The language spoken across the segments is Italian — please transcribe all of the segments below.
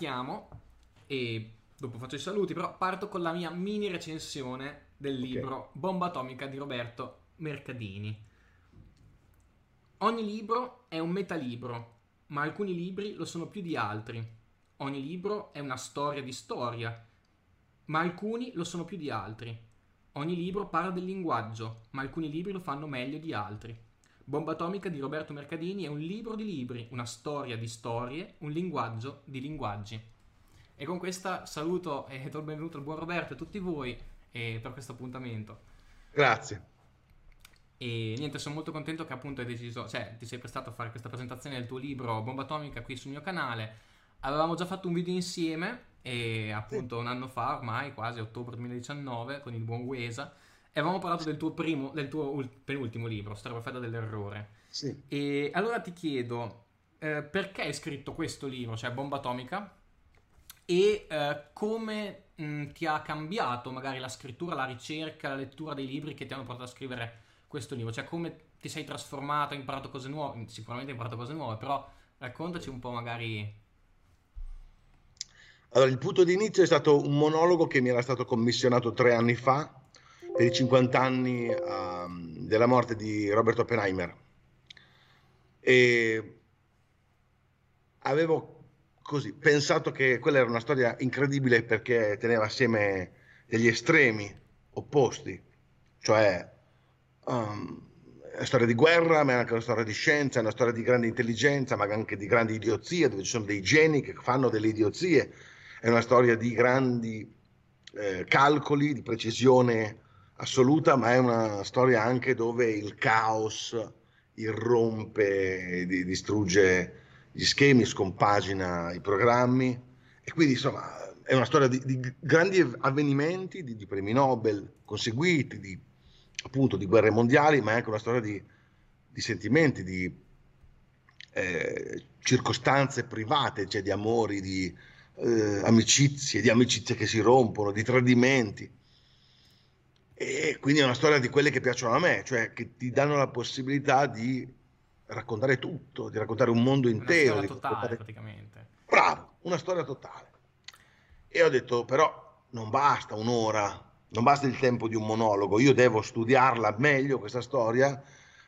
partiamo e dopo faccio i saluti, però parto con la mia mini recensione del libro okay. Bomba atomica di Roberto Mercadini. Ogni libro è un metalibro, ma alcuni libri lo sono più di altri. Ogni libro è una storia di storia, ma alcuni lo sono più di altri. Ogni libro parla del linguaggio, ma alcuni libri lo fanno meglio di altri. Bomba atomica di Roberto Mercadini è un libro di libri, una storia di storie, un linguaggio di linguaggi. E con questa saluto e do il benvenuto al buon Roberto e a tutti voi per questo appuntamento. Grazie. E niente, sono molto contento che appunto hai deciso, cioè ti sei prestato a fare questa presentazione del tuo libro Bomba Atomica qui sul mio canale. Avevamo già fatto un video insieme e appunto sì. un anno fa, ormai quasi ottobre 2019, con il buon Wesa, e avevamo parlato del tuo primo, del tuo ul- penultimo libro, Storia perfetta dell'errore. Sì. E allora ti chiedo, eh, perché hai scritto questo libro, cioè Bomba Atomica? E eh, come mh, ti ha cambiato magari la scrittura, la ricerca, la lettura dei libri che ti hanno portato a scrivere questo libro? Cioè come ti sei trasformato, hai imparato cose nuove? Sicuramente hai imparato cose nuove, però raccontaci un po' magari allora, il punto di inizio è stato un monologo che mi era stato commissionato tre anni fa per i 50 anni uh, della morte di Robert Oppenheimer. E avevo così pensato che quella era una storia incredibile perché teneva assieme degli estremi opposti, cioè um, è una storia di guerra, ma è anche una storia di scienza, è una storia di grande intelligenza, ma anche di grandi idiozie, dove ci sono dei geni che fanno delle idiozie è una storia di grandi eh, calcoli, di precisione assoluta, ma è una storia anche dove il caos irrompe, di, distrugge gli schemi, scompagina i programmi e quindi insomma è una storia di, di grandi avvenimenti, di, di, premi Nobel conseguiti, di, appunto di guerre mondiali, ma è anche una storia di, sentimenti, di eh, circostanze private, cioè di amori, di, eh, amicizie, di amicizie che si rompono, di tradimenti. Quindi è una storia di quelle che piacciono a me, cioè che ti danno la possibilità di raccontare tutto, di raccontare un mondo intero. Una storia totale, raccontare... praticamente. Bravo, una storia totale. E ho detto, però non basta un'ora, non basta il tempo di un monologo, io devo studiarla meglio questa storia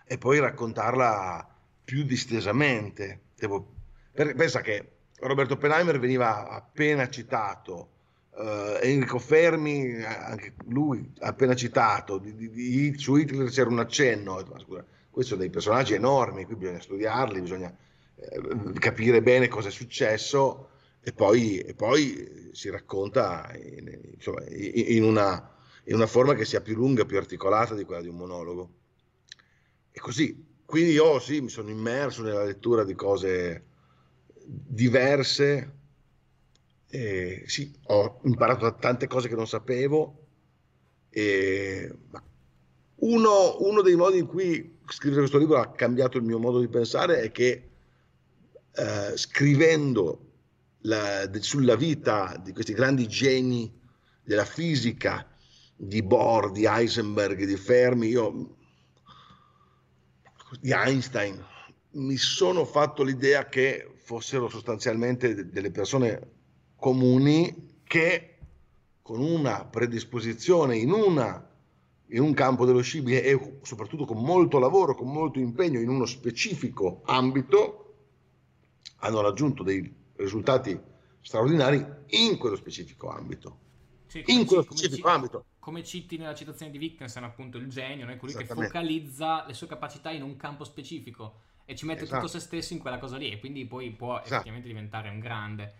e poi raccontarla più distesamente. Devo... Pensa che Roberto Oppenheimer veniva appena citato, uh, Enrico Fermi, anche lui appena citato, di, di, di, su Hitler c'era un accenno, ma scusa, questi sono dei personaggi enormi, qui bisogna studiarli, bisogna eh, capire bene cosa è successo e poi, e poi si racconta in, insomma, in, una, in una forma che sia più lunga, più articolata di quella di un monologo. E così, quindi io sì, mi sono immerso nella lettura di cose diverse. Eh, sì, ho imparato tante cose che non sapevo. E, uno, uno, dei modi in cui scrivere questo libro ha cambiato il mio modo di pensare è che eh, scrivendo la, de, sulla vita di questi grandi geni della fisica, di Bohr, di Heisenberg, di Fermi, io, di Einstein, mi sono fatto l'idea che fossero sostanzialmente delle persone comuni che con una predisposizione in, una, in un campo dello scibile e soprattutto con molto lavoro, con molto impegno in uno specifico ambito, hanno raggiunto dei risultati straordinari in quello specifico ambito. Sì, in quello specifico come ambito. Come citi nella citazione di Wittgenstein, appunto, il genio, è colui che focalizza le sue capacità in un campo specifico e ci mette esatto. tutto se stesso in quella cosa lì e quindi poi può esatto. effettivamente diventare un grande.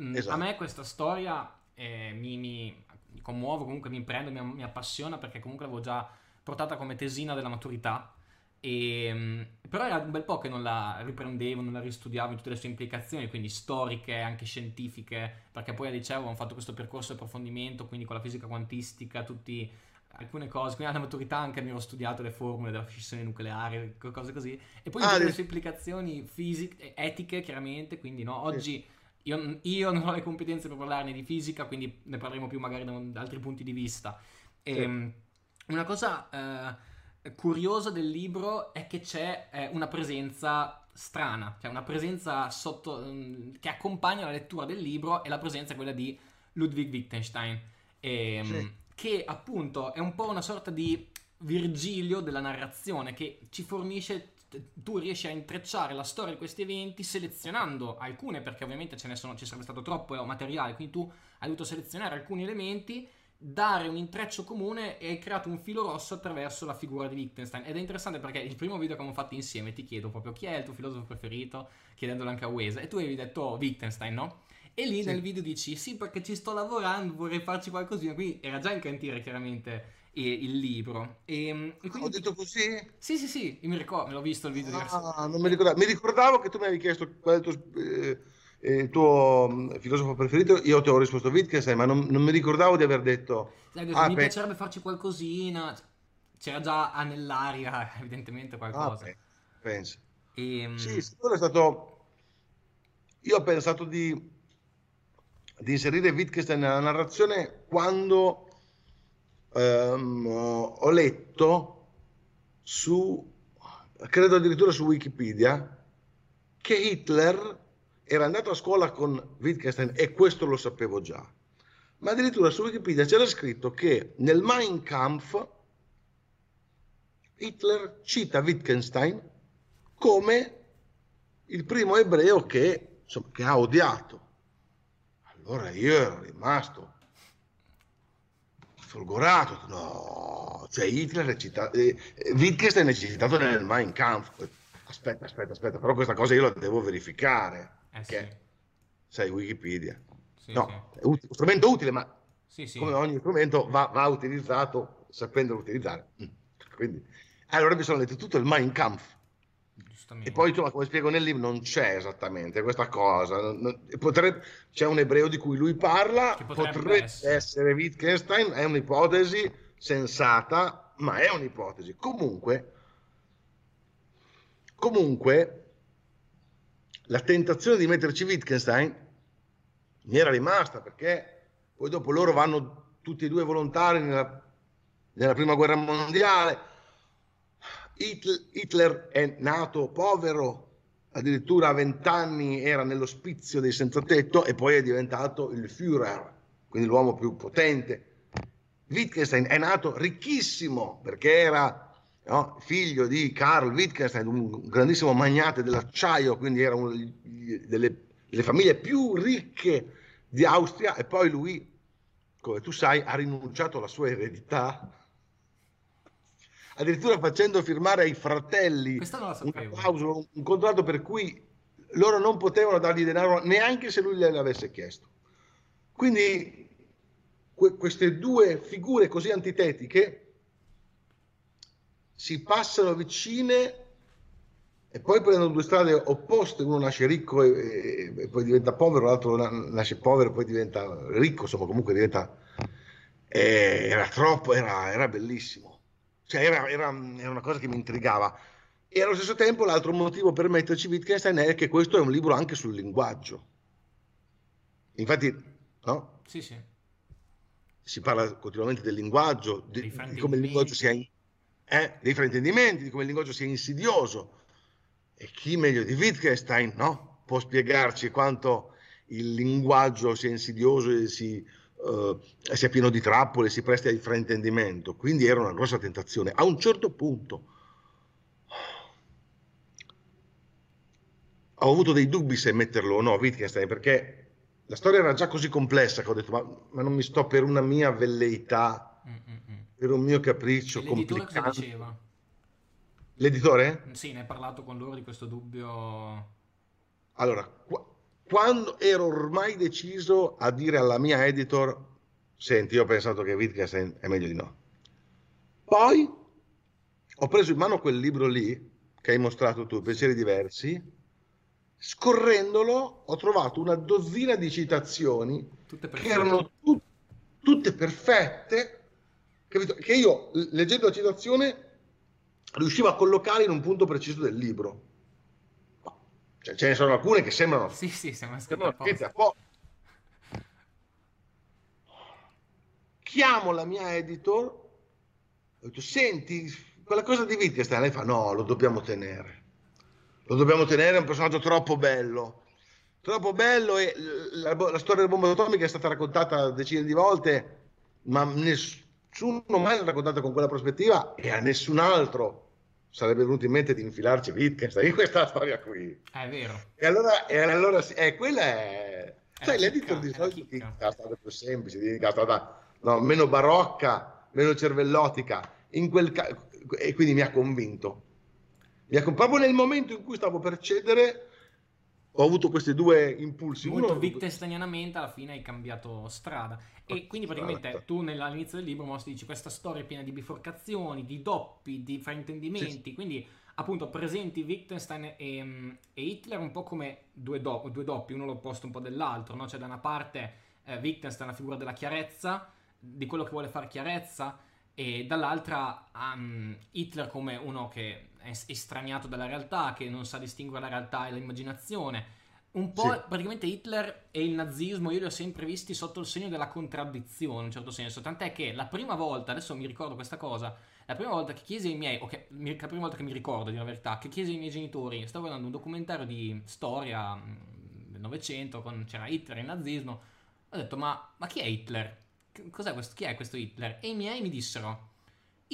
Mm, esatto. A me questa storia eh, mi, mi, commuove, comunque mi prende, mi, mi, appassiona perché comunque l'avevo già portata come tesina della maturità. E, mm, però era un bel po' che non la riprendevo, non la ristudiavo in tutte le sue implicazioni, quindi storiche, anche scientifiche, perché poi al liceo avevamo fatto questo percorso di approfondimento, quindi con la fisica quantistica, tutti alcune cose, quindi alla maturità anche mi ero studiato le formule della fissione nucleare, cose così, e poi ah, le sue implicazioni fisiche, etiche chiaramente, quindi no, oggi sì. Io, io, non ho le competenze per parlarne di fisica, quindi ne parleremo più magari da, altri punti di vista. E, sì. Ehm, una cosa eh, curiosa del libro è che c'è eh, una presenza strana, cioè una presenza sotto, um, che accompagna la lettura del libro e la presenza è quella di Ludwig Wittgenstein, e, ehm, sì. che appunto è un po' una sorta di Virgilio della narrazione che ci fornisce tu riesci a intrecciare la storia di questi eventi selezionando alcune perché ovviamente ce ne sono, ci sarebbe stato troppo materiale quindi tu hai dovuto selezionare alcuni elementi dare un intreccio comune e hai creato un filo rosso attraverso la figura di Wittgenstein. Ed è interessante perché il primo video che abbiamo fatto insieme ti chiedo proprio chi è il tuo filosofo preferito, chiedendolo anche a Wes, e tu avevi detto oh, Wittgenstein, no? E lì sì. nel video dici sì perché ci sto lavorando, vorrei farci qualcosina, quindi era già in cantiere chiaramente il libro. E, e quindi... Ho detto così? Sì, sì, sì, mi ricordo, me l'ho visto il video. Ah, non mi ricordavo. mi ricordavo che tu mi avevi chiesto qual è il tuo... Eh il tuo mm, filosofo preferito, io ti ho risposto Wittgenstein, ma non, non mi ricordavo di aver detto... Sai, ah, mi pe- piacerebbe farci qualcosina, c'era già nell'aria evidentemente qualcosa. Ah, penso. E, ehm, sì, è stato... Io ho pensato di, di inserire Wittgenstein nella narrazione quando ehm, ho letto su, credo addirittura su Wikipedia, che Hitler era andato a scuola con Wittgenstein e questo lo sapevo già. Ma addirittura su Wikipedia c'era scritto che nel Mein Kampf Hitler cita Wittgenstein come il primo ebreo che, insomma, che ha odiato. Allora io ero rimasto folgorato, no, cioè Hitler è citato, eh, Wittgenstein è citato nel Mein Kampf. Aspetta, aspetta, aspetta, però questa cosa io la devo verificare. Eh, che sì. sai Wikipedia. Sì, no, sì. è un strumento utile, ma come ogni strumento va, va utilizzato sapendolo utilizzare. Mm. Quindi, allora mi sono letto tutto il Mein Kampf. E poi, insomma, come spiego nel libro, non c'è esattamente questa cosa. Non, potrebbe, c'è un ebreo di cui lui parla, potrebbe, potrebbe essere. essere Wittgenstein, è un'ipotesi sensata, ma è un'ipotesi. Comunque, comunque la tentazione di metterci Wittgenstein mi era rimasta perché poi dopo loro vanno tutti e due volontari nella, nella prima guerra mondiale. Hitler è nato povero, addirittura a vent'anni era nell'ospizio dei senza tetto e poi è diventato il Führer, quindi l'uomo più potente. Wittgenstein è nato ricchissimo perché era no? figlio di Karl Wittgenstein, un grandissimo magnate dell'acciaio, quindi era una delle, delle famiglie più ricche di Austria e poi lui, come tu sai, ha rinunciato alla sua eredità addirittura facendo firmare ai fratelli clausola, un contratto per cui loro non potevano dargli denaro neanche se lui gliel'avesse chiesto. Quindi que- queste due figure così antitetiche si passano vicine e poi prendono due strade opposte, uno nasce ricco e, e poi diventa povero, l'altro nasce povero e poi diventa ricco, insomma comunque diventa... Eh, era troppo, era, era bellissimo, cioè era, era, era, una cosa che mi intrigava. E allo stesso tempo l'altro motivo per metterci Wittgenstein è che questo è un libro anche sul linguaggio. Infatti, no? Sì, sì. Si parla continuamente del linguaggio, di, di come il linguaggio sia eh, dei fraintendimenti, di come il linguaggio sia insidioso. E chi meglio di Wittgenstein no? può spiegarci quanto il linguaggio sia insidioso e si, uh, sia pieno di trappole, si presti al fraintendimento. Quindi era una grossa tentazione. A un certo punto ho avuto dei dubbi se metterlo o no Wittgenstein, perché la storia era già così complessa che ho detto, ma, ma non mi sto per una mia velleità. Mm-mm per un mio capriccio complicato. diceva? L'editore? Sì, ne hai parlato con loro di questo dubbio. Allora, quando ero ormai deciso a dire alla mia editor, senti, io ho pensato che Wittgenstein è meglio di no. Poi ho preso in mano quel libro lì, che hai mostrato tu, Pensieri diversi, scorrendolo ho trovato una dozzina di citazioni che erano tu- tutte perfette capito? che io leggendo la citazione riuscivo a collocare in un punto preciso del libro. Cioè, ce ne sono alcune che sembrano... Sì, sì, sembra scritte apposta. Chiamo la mia editor, ho detto, senti, quella cosa di Wittgenstein, lei fa, no, lo dobbiamo tenere. Lo dobbiamo tenere, è un personaggio troppo bello. Troppo bello e la, la storia della bomba atomica è stata raccontata decine di volte, ma nessuno mai l'ha raccontata con quella prospettiva e a nessun altro sarebbe venuto in mente di infilarci Wittgenstein in questa storia qui. È vero. E allora, e allora eh, quella è... Cioè, l'editor di solito dedica la storia più semplice, la storia no, meno barocca, meno cervellotica. In quel ca- e quindi mi ha convinto. Mi ha, proprio nel momento in cui stavo per cedere ho avuto questi due impulsi. Molto Uno... Wittgensteinianamente alla fine hai cambiato strada. E quindi praticamente certo. tu all'inizio del libro mostri dici questa storia è piena di biforcazioni, di doppi, di fraintendimenti, sì. quindi appunto presenti Wittgenstein e, e, Hitler un po' come due, do, due, doppi, uno l'opposto un po' dell'altro, no? C'è da una parte eh, Wittgenstein la figura della chiarezza, di quello che vuole fare chiarezza, e dall'altra um, Hitler come uno che è estraniato dalla realtà, che non sa distinguere la realtà e l'immaginazione. Un po' sì. praticamente Hitler e il nazismo io li ho sempre visti sotto il segno della contraddizione, in un certo senso. Tant'è che la prima volta, adesso mi ricordo questa cosa, la prima volta che chiesi ai miei, ok, la prima volta che mi ricordo di la verità, che chiesi ai miei genitori, stavo guardando un documentario di storia mm, del Novecento, c'era Hitler e il nazismo, ho detto ma, ma chi è Hitler? Cos'è questo? Chi è questo Hitler? E i miei mi dissero,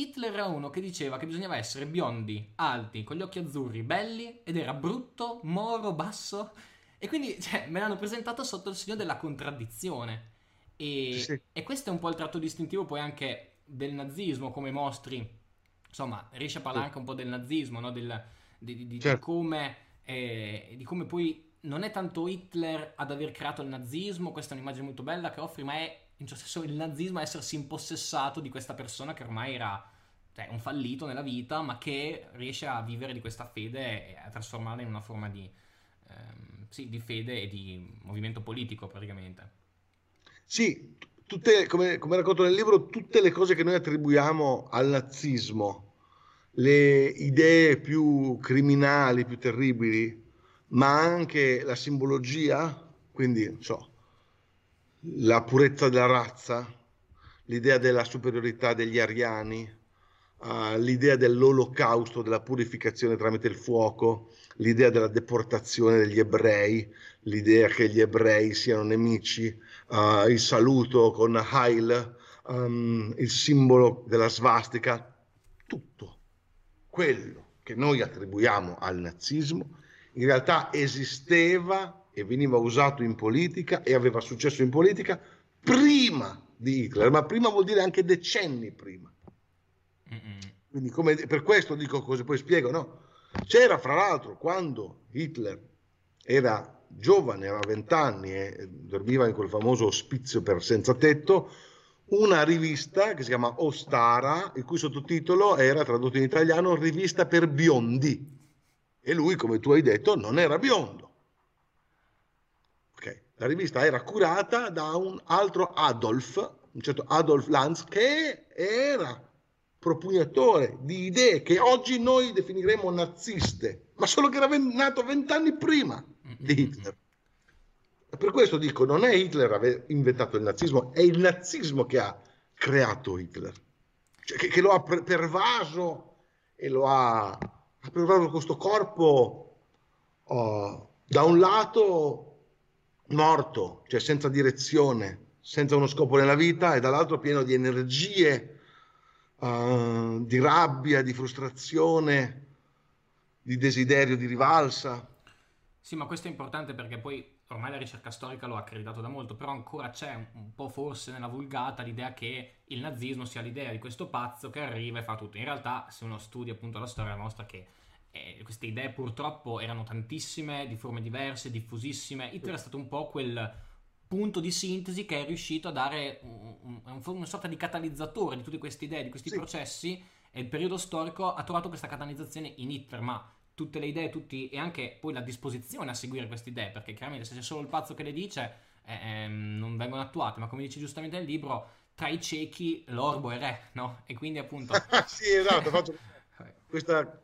Hitler era uno che diceva che bisognava essere biondi, alti, con gli occhi azzurri, belli, ed era brutto, moro, basso. E quindi cioè, me l'hanno presentato sotto il segno della contraddizione. E, sì. e, questo è un po' il tratto distintivo poi anche del nazismo, come mostri. Insomma, riesce a parlare sì. anche un po' del nazismo, no? del, di, di, certo. di, come, eh, di come poi non è tanto Hitler ad aver creato il nazismo, questa è un'immagine molto bella che offri, ma è in certo senso il nazismo a essersi impossessato di questa persona che ormai era cioè, un fallito nella vita, ma che riesce a vivere di questa fede e a trasformarla in una forma di, ehm, sì, di fede e di movimento politico praticamente. Sì, tutte, come, come racconto nel libro, tutte le cose che noi attribuiamo al nazismo, le idee più criminali, più terribili, ma anche la simbologia, quindi so, la purezza della razza, l'idea della superiorità degli ariani, uh, l'idea dell'olocausto, della purificazione tramite il fuoco, l'idea della deportazione degli ebrei, l'idea che gli ebrei siano nemici, uh, il saluto con Heil, um, il simbolo della svastica, tutto quello che noi attribuiamo al nazismo in realtà esisteva e veniva usato in politica e aveva successo in politica prima di Hitler, ma prima vuol dire anche decenni prima. Quindi come, per questo dico cose, poi spiego, no? C'era fra l'altro quando Hitler era giovane, aveva vent'anni e dormiva in quel famoso ospizio per senza tetto, una rivista che si chiama Ostara, il cui sottotitolo era tradotto in italiano Rivista per biondi. E lui, come tu hai detto, non era biondo la rivista era curata da un altro Adolf, un certo Adolf Lanz, che era propugnatore di idee che oggi noi definiremo naziste, ma solo che era nato vent'anni prima di Hitler. Per questo dico, non è Hitler aver inventato il nazismo, è il nazismo che ha creato Hitler, cioè che, che lo ha pervaso e lo ha, ha pervaso questo corpo oh, da un lato morto, cioè senza direzione, senza uno scopo nella vita e dall'altro pieno di energie, uh, di rabbia, di frustrazione, di desiderio di rivalsa. Sì, ma questo è importante perché poi ormai la ricerca storica lo ha accreditato da molto, però ancora c'è un, po' forse nella vulgata l'idea che il nazismo sia l'idea di questo pazzo che arriva e fa tutto. In realtà, se uno studia appunto la storia, mostra che eh, queste idee purtroppo erano tantissime, di forme diverse, diffusissime. Hitler è stato un po' quel punto di sintesi che è riuscito a dare un, un, una sorta di catalizzatore di tutte queste idee, di questi sì. processi e il periodo storico ha trovato questa catalizzazione in Hitler, ma tutte le idee tutti, e anche poi la disposizione a seguire queste idee, perché chiaramente se c'è solo il pazzo che le dice eh, ehm, non vengono attuate, ma come dice giustamente nel libro, tra i ciechi l'orbo è re, no? E quindi appunto... sì, esatto, faccio questa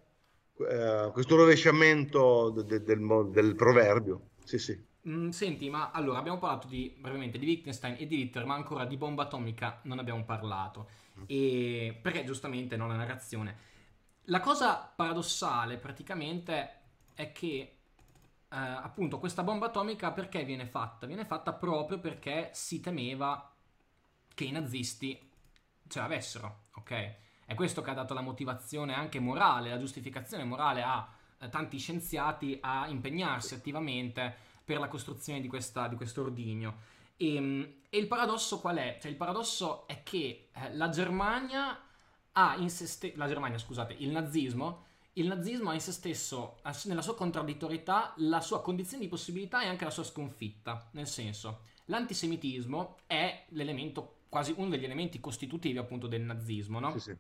eh, questo rovesciamento de, de, del, del, proverbio. Sì, sì. Mm, senti, ma allora abbiamo parlato di, brevemente di Wittgenstein e di Hitler, ma ancora di bomba atomica non abbiamo parlato. Mm. E, perché giustamente non la narrazione. La cosa paradossale praticamente è che eh, appunto questa bomba atomica perché viene fatta? Viene fatta proprio perché si temeva che i nazisti ce l'avessero, ok? È questo che ha dato la motivazione anche morale, la giustificazione morale a eh, tanti scienziati a impegnarsi attivamente per la costruzione di, questa, di questo ordigno. E, ehm, e, il paradosso qual è? Cioè, il paradosso è che eh, la Germania ha in se stesso, la Germania, scusate, il nazismo il nazismo ha in se stesso, nella sua contraddittorietà, la sua condizione di possibilità e anche la sua sconfitta. Nel senso, l'antisemitismo è l'elemento, quasi uno degli elementi costitutivi appunto del nazismo, no? Sì, sì.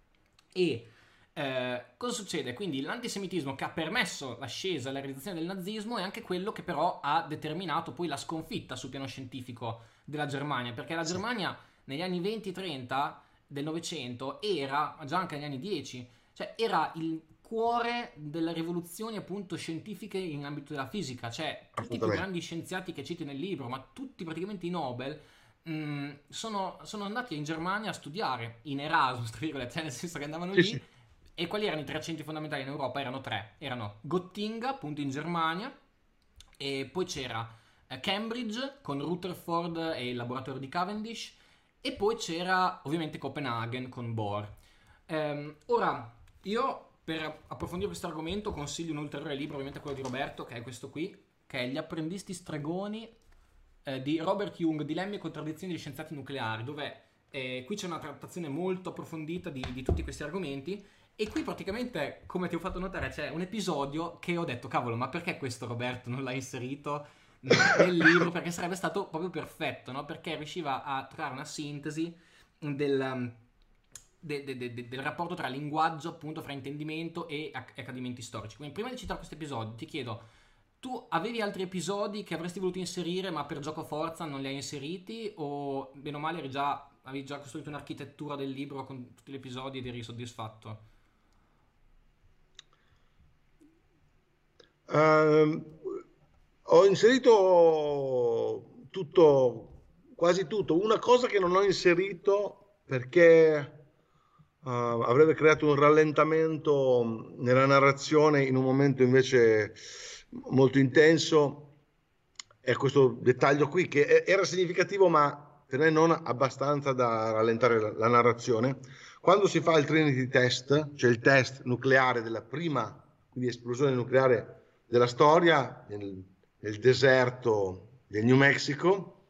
E eh, cosa succede? Quindi l'antisemitismo che ha permesso l'ascesa e la realizzazione del nazismo è anche quello che però ha determinato poi la sconfitta sul piano scientifico della Germania, perché la Germania negli anni 20-30 del Novecento era, già anche negli anni 10, cioè era il cuore delle rivoluzioni appunto scientifiche in ambito della fisica, cioè tutti i grandi scienziati che citi nel libro, ma tutti praticamente i Nobel, mh, mm, sono, sono, andati in Germania a studiare, in Erasmus, tra virgolette, nel senso che andavano sì, lì. Sì. E quali erano i tre centri fondamentali in Europa? Erano tre. Erano Gottinga, appunto in Germania, e poi c'era eh, Cambridge con Rutherford e il laboratorio di Cavendish, e poi c'era ovviamente Copenaghen con Bohr. Ehm, ora, io per approfondire questo argomento consiglio un ulteriore libro, ovviamente quello di Roberto, che è questo qui, che è Gli apprendisti stregoni eh, di Robert Jung, Dilemmi e contraddizioni degli scienziati nucleari, dove eh, qui c'è una trattazione molto approfondita di, di, tutti questi argomenti. E qui praticamente, come ti ho fatto notare, c'è un episodio che ho detto, cavolo, ma perché questo Roberto non l'ha inserito nel libro? Perché sarebbe stato proprio perfetto, no? Perché riusciva a trarre una sintesi del de, de, de, del rapporto tra linguaggio, appunto, fra intendimento e accadimenti storici. Quindi, prima di citare questo episodio, ti chiedo: tu avevi altri episodi che avresti voluto inserire, ma per gioco forza non li hai inseriti? O bene o male già, avevi già costruito un'architettura del libro con tutti gli episodi ed eri soddisfatto? Uh, ho inserito tutto, quasi tutto. Una cosa che non ho inserito perché uh, avrebbe creato un rallentamento nella narrazione in un momento invece molto intenso. È questo dettaglio qui che era significativo, ma per me non abbastanza da rallentare la, narrazione. Quando si fa il Trinity test, cioè il test nucleare della prima quindi esplosione nucleare della storia nel, nel deserto del New Mexico,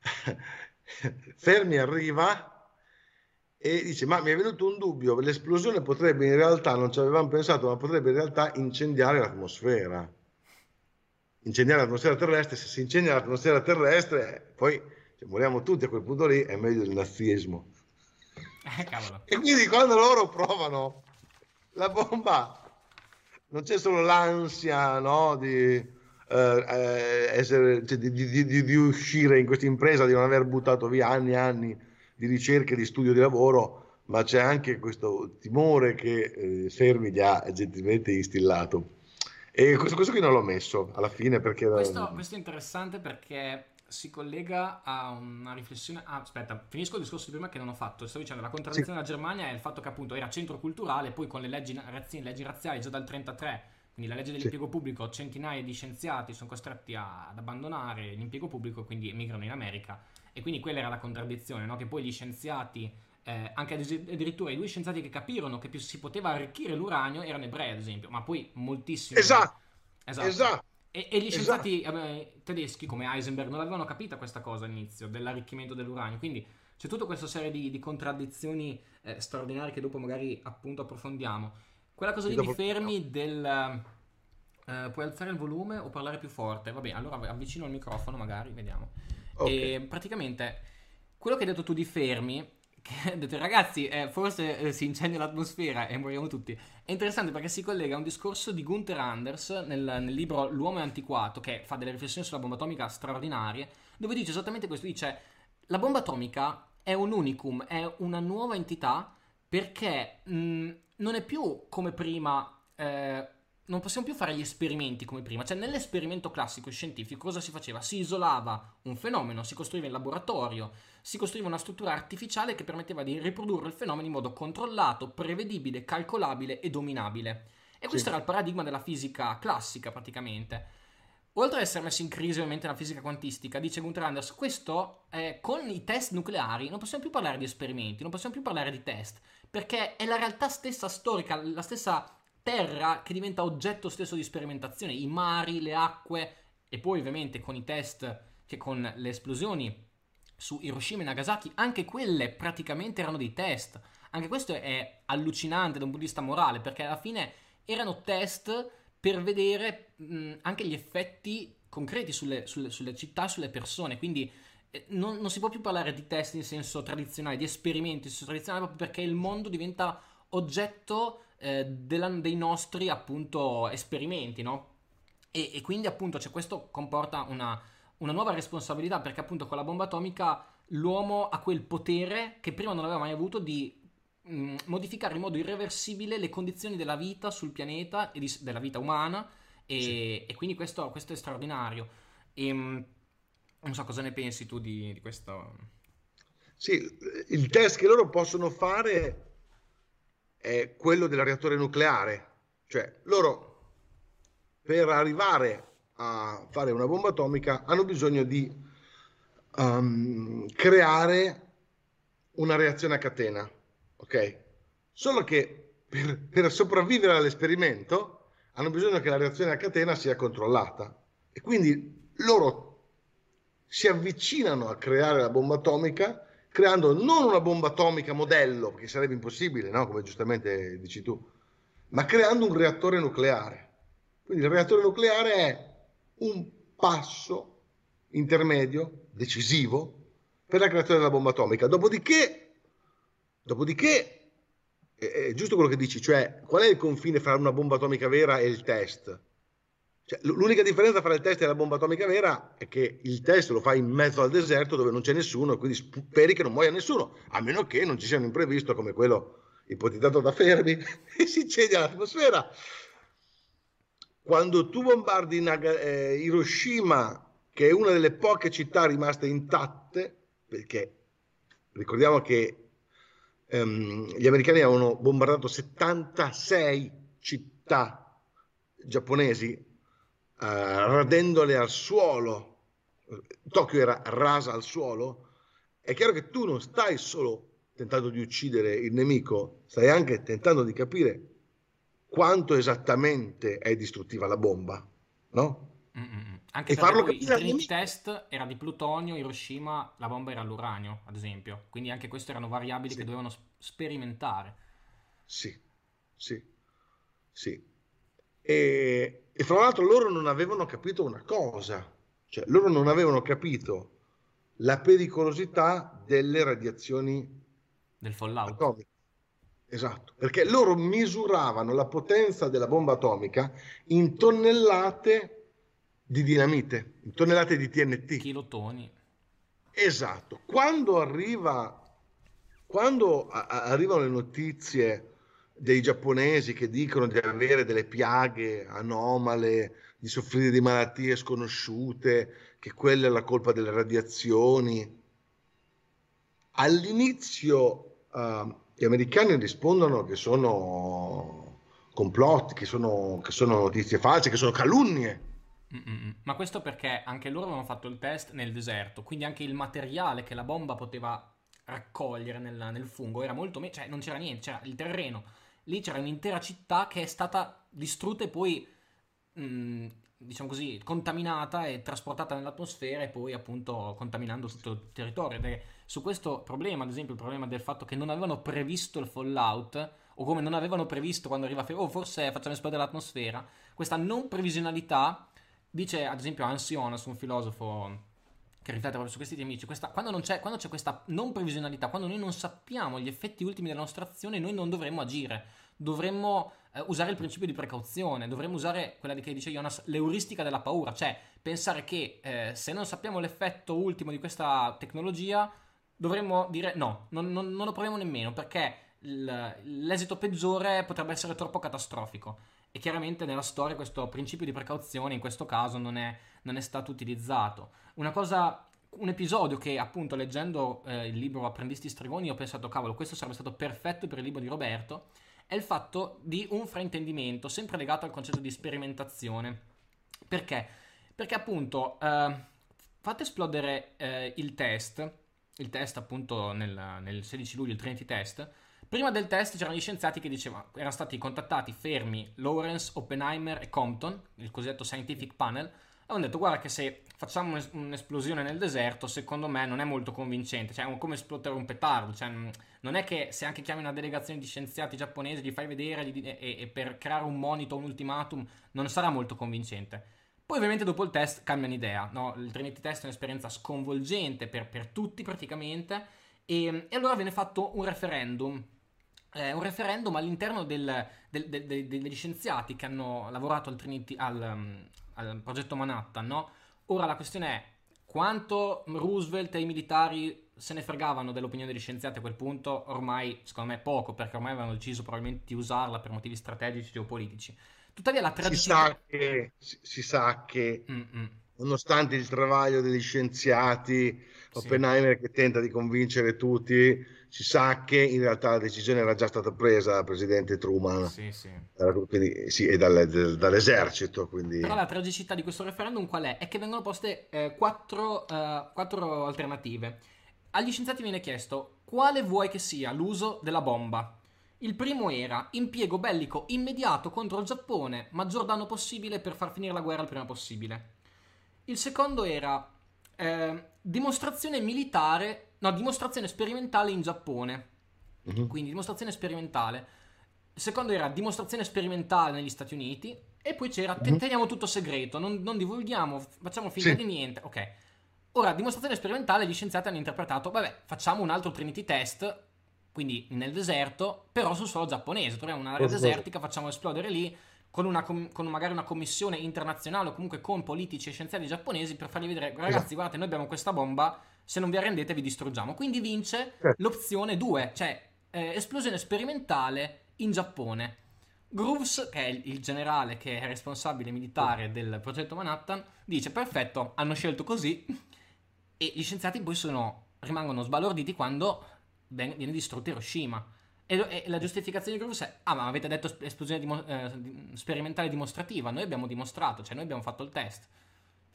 Fermi arriva e dice ma mi è venuto un dubbio, l'esplosione potrebbe in realtà, non ci avevamo pensato, ma potrebbe in realtà incendiare l'atmosfera. Incendiare l'atmosfera terrestre, se si incendia l'atmosfera terrestre, poi cioè, moriamo tutti a quel punto lì, è meglio del nazismo. Eh, e quindi quando loro provano la bomba, non c'è solo l'ansia no, di, eh, eh essere, cioè, di, di, di, uscire in questa impresa, di non aver buttato via anni e anni di ricerca, di studio, di lavoro, ma c'è anche questo timore che eh, Fermi gli ha gentilmente instillato. E questo, questo qui non l'ho messo alla fine perché... Questo, questo è interessante perché si collega a una riflessione. Ah, aspetta, finisco il discorso di prima che non ho fatto. Sto dicendo la contraddizione sì. della Germania è il fatto che appunto era centro culturale, poi con le leggi, razzi, leggi razziali già dal 1933, quindi la legge dell'impiego sì. pubblico, centinaia di scienziati sono costretti a, ad abbandonare l'impiego pubblico, quindi emigrano in America. E quindi quella era la contraddizione, no? che poi gli scienziati, eh, anche addirittura i due scienziati che capirono che più si poteva arricchire l'uranio erano ebrei, ad esempio, ma poi moltissimi. Esatto. esatto. esatto. E, e, gli scienziati esatto. eh, tedeschi come Heisenberg non avevano capito questa cosa all'inizio dell'arricchimento dell'uranio. Quindi c'è tutta questa serie di, di contraddizioni eh, straordinarie che dopo magari appunto approfondiamo. Quella cosa lì di fermi del. Uh, puoi alzare il volume o parlare più forte? Va bene, allora avvicino il microfono, magari, vediamo. Okay. E praticamente quello che hai detto tu di Fermi, che ha detto ragazzi, eh, forse eh, si incendia l'atmosfera e moriamo tutti, è interessante perché si collega a un discorso di Gunther Anders nel, nel libro L'uomo è antiquato, che fa delle riflessioni sulla bomba atomica straordinarie, dove dice esattamente questo, dice la bomba atomica è un unicum, è una nuova entità perché mh, non è più come prima... Eh, non possiamo più fare gli esperimenti come prima. Cioè, nell'esperimento classico scientifico cosa si faceva? Si isolava un fenomeno, si costruiva in laboratorio, si costruiva una struttura artificiale che permetteva di riprodurre il fenomeno in modo controllato, prevedibile, calcolabile e dominabile. E questo sì. era il paradigma della fisica classica praticamente. Oltre ad essere messo in crisi ovviamente la fisica quantistica, dice Gunther Anders, questo eh, con i test nucleari non possiamo più parlare di esperimenti, non possiamo più parlare di test, perché è la realtà stessa storica, la stessa terra che diventa oggetto stesso di sperimentazione, i mari, le acque e poi ovviamente con i test che con le esplosioni su Hiroshima e Nagasaki, anche quelle praticamente erano dei test. Anche questo è allucinante da un punto di vista morale, perché alla fine erano test per vedere mh, anche gli effetti concreti sulle, sulle, sulle città, sulle persone. Quindi eh, non, non, si può più parlare di test in senso tradizionale, di esperimenti in senso tradizionale, proprio perché il mondo diventa oggetto eh, della, dei nostri appunto esperimenti, no? E, e quindi appunto cioè, questo comporta una una nuova responsabilità perché appunto con la bomba atomica l'uomo ha quel potere che prima non aveva mai avuto di mh, mm, modificare in modo irreversibile le condizioni della vita sul pianeta e di, della vita umana e, sì. e quindi questo, questo, è straordinario. E, mh, mm, non so cosa ne pensi tu di, di questo. Sì, il test che loro possono fare è quello del reattore nucleare, cioè loro per arrivare a fare una bomba atomica hanno bisogno di um, creare una reazione a catena, ok? Solo che per, per sopravvivere all'esperimento hanno bisogno che la reazione a catena sia controllata e quindi loro si avvicinano a creare la bomba atomica creando non una bomba atomica modello, che sarebbe impossibile, no? come giustamente dici tu, ma creando un reattore nucleare. Quindi il reattore nucleare è un passo intermedio, decisivo, per la creazione della bomba atomica. Dopodiché, dopodiché è giusto quello che dici, cioè qual è il confine fra una bomba atomica vera e il test? Cioè, l'unica differenza fra il test e la bomba atomica vera è che il test lo fai in mezzo al deserto dove non c'è nessuno quindi speri che non muoia nessuno, a meno che non ci sia un imprevisto come quello ipotizzato da Fermi e si cede all'atmosfera quando tu bombardi Naga- eh, Hiroshima, che è una delle poche città rimaste intatte, perché ricordiamo che ehm, gli americani avevano bombardato 76 città giapponesi, radendole al suolo, Tokyo era rasa al suolo, è chiaro che tu non stai solo tentando di uccidere il nemico, stai anche tentando di capire quanto esattamente è distruttiva la bomba, no? Mm-mm. Anche e farlo capire il Trinity test era di plutonio, Hiroshima la bomba era l'uranio, ad esempio. Quindi anche queste erano variabili sì. che dovevano sperimentare. Sì, sì, sì. E, e fra l'altro loro non avevano capito una cosa, cioè loro non avevano capito la pericolosità delle radiazioni del fallout. atomiche. Esatto, perché loro misuravano la potenza della bomba atomica in tonnellate di dinamite, in tonnellate di TNT. Chilotoni. Esatto. Quando, arriva, quando a- arrivano le notizie dei giapponesi che dicono di avere delle piaghe anomale, di soffrire di malattie sconosciute, che quella è la colpa delle radiazioni, all'inizio uh, gli americani rispondono che sono complotti, che sono, che sono notizie false, che sono calunnie. Mm-mm. Ma questo perché anche loro avevano fatto il test nel deserto, quindi anche il materiale che la bomba poteva raccogliere nel, nel fungo era molto meno, cioè non c'era niente, c'era il terreno, lì c'era un'intera città che è stata distrutta e poi, mm, diciamo così, contaminata e trasportata nell'atmosfera e poi appunto contaminando tutto il territorio. Ed è su questo problema, ad esempio il problema del fatto che non avevano previsto il fallout, o come non avevano previsto quando arriva, oh forse facciamo esplodere l'atmosfera, questa non previsionalità, dice ad esempio Ansionas, un filosofo che riflette proprio su questi temi, dice questa, quando, c'è, quando c'è questa non previsionalità, quando noi non sappiamo gli effetti ultimi della nostra azione, noi non dovremmo agire, dovremmo eh, usare il principio di precauzione, dovremmo usare quella di che dice Jonas, l'euristica della paura, cioè pensare che eh, se non sappiamo l'effetto ultimo di questa tecnologia, dovremmo dire no, non, non, non lo proviamo nemmeno perché l'esito peggiore potrebbe essere troppo catastrofico. E chiaramente nella storia questo principio di precauzione in questo caso non è, non è stato utilizzato. Una cosa, un episodio che appunto leggendo eh, il libro Apprendisti Stregoni ho pensato, cavolo, questo sarebbe stato perfetto per il libro di Roberto, è il fatto di un fraintendimento, sempre legato al concetto di sperimentazione. Perché? Perché appunto eh, fate esplodere eh, il test, il test appunto nel, nel 16 luglio, il Trinity test, Prima del test c'erano gli scienziati che dicevano, erano stati contattati fermi Lawrence, Oppenheimer e Compton, il cosiddetto scientific panel, e hanno detto guarda che se facciamo un'esplosione nel deserto secondo me non è molto convincente, cioè è come esplodere un petardo, cioè, non è che se anche chiami una delegazione di scienziati giapponesi, gli fai vedere gli, e, e per creare un monito, un ultimatum, non sarà molto convincente. Poi ovviamente dopo il test cambiano idea, no? il Trinity Test è un'esperienza sconvolgente per, per tutti praticamente, e, e allora viene fatto un referendum eh, un referendum all'interno del, del, del, degli scienziati che hanno lavorato al, Trinity, al, um, al, progetto Manhattan. No? Ora la questione è quanto Roosevelt e i militari se ne fregavano dell'opinione degli scienziati a quel punto, ormai secondo me poco, perché ormai avevano deciso probabilmente di usarla per motivi strategici geopolitici. Tuttavia la tradizione... Si sa che, si, si sa che nonostante il travaglio degli scienziati, Oppenheimer sì. che tenta di convincere tutti, si sa che in realtà la decisione era già stata presa dal presidente Truman sì, sì. Quindi, sì, e dal, del, dall'esercito. Quindi... Però la tragicità di questo referendum qual è? È che vengono poste eh, quattro, eh, quattro alternative. Agli scienziati viene chiesto quale vuoi che sia l'uso della bomba. Il primo era impiego bellico immediato contro il Giappone, maggior danno possibile per far finire la guerra il prima possibile. Il secondo era eh, dimostrazione militare, no, dimostrazione sperimentale in Giappone. Uh-huh. Quindi dimostrazione sperimentale. Il secondo era dimostrazione sperimentale negli Stati Uniti. E poi c'era uh-huh. teniamo tutto segreto, non, non divulghiamo, facciamo finta sì. di niente. Ok. Ora, dimostrazione sperimentale, gli scienziati hanno interpretato, vabbè, facciamo un altro Trinity test, quindi nel deserto, però sul suolo giapponese. Troviamo un'area desertica, facciamo esplodere lì con, una, con, magari una commissione internazionale o comunque con politici e scienziati giapponesi per fargli vedere, ragazzi, guardate, noi abbiamo questa bomba, se non vi arrendete vi distruggiamo. Quindi vince l'opzione 2, cioè eh, esplosione sperimentale in Giappone. Grooves, che è il, generale che è responsabile militare del progetto Manhattan, dice perfetto, hanno scelto così e gli scienziati poi sono, rimangono sbalorditi quando viene distrutto Hiroshima. E, la giustificazione di Groove è: Ah, ma avete detto esplosione dimo- eh, sperimentale dimostrativa. Noi abbiamo dimostrato, cioè noi abbiamo fatto il test.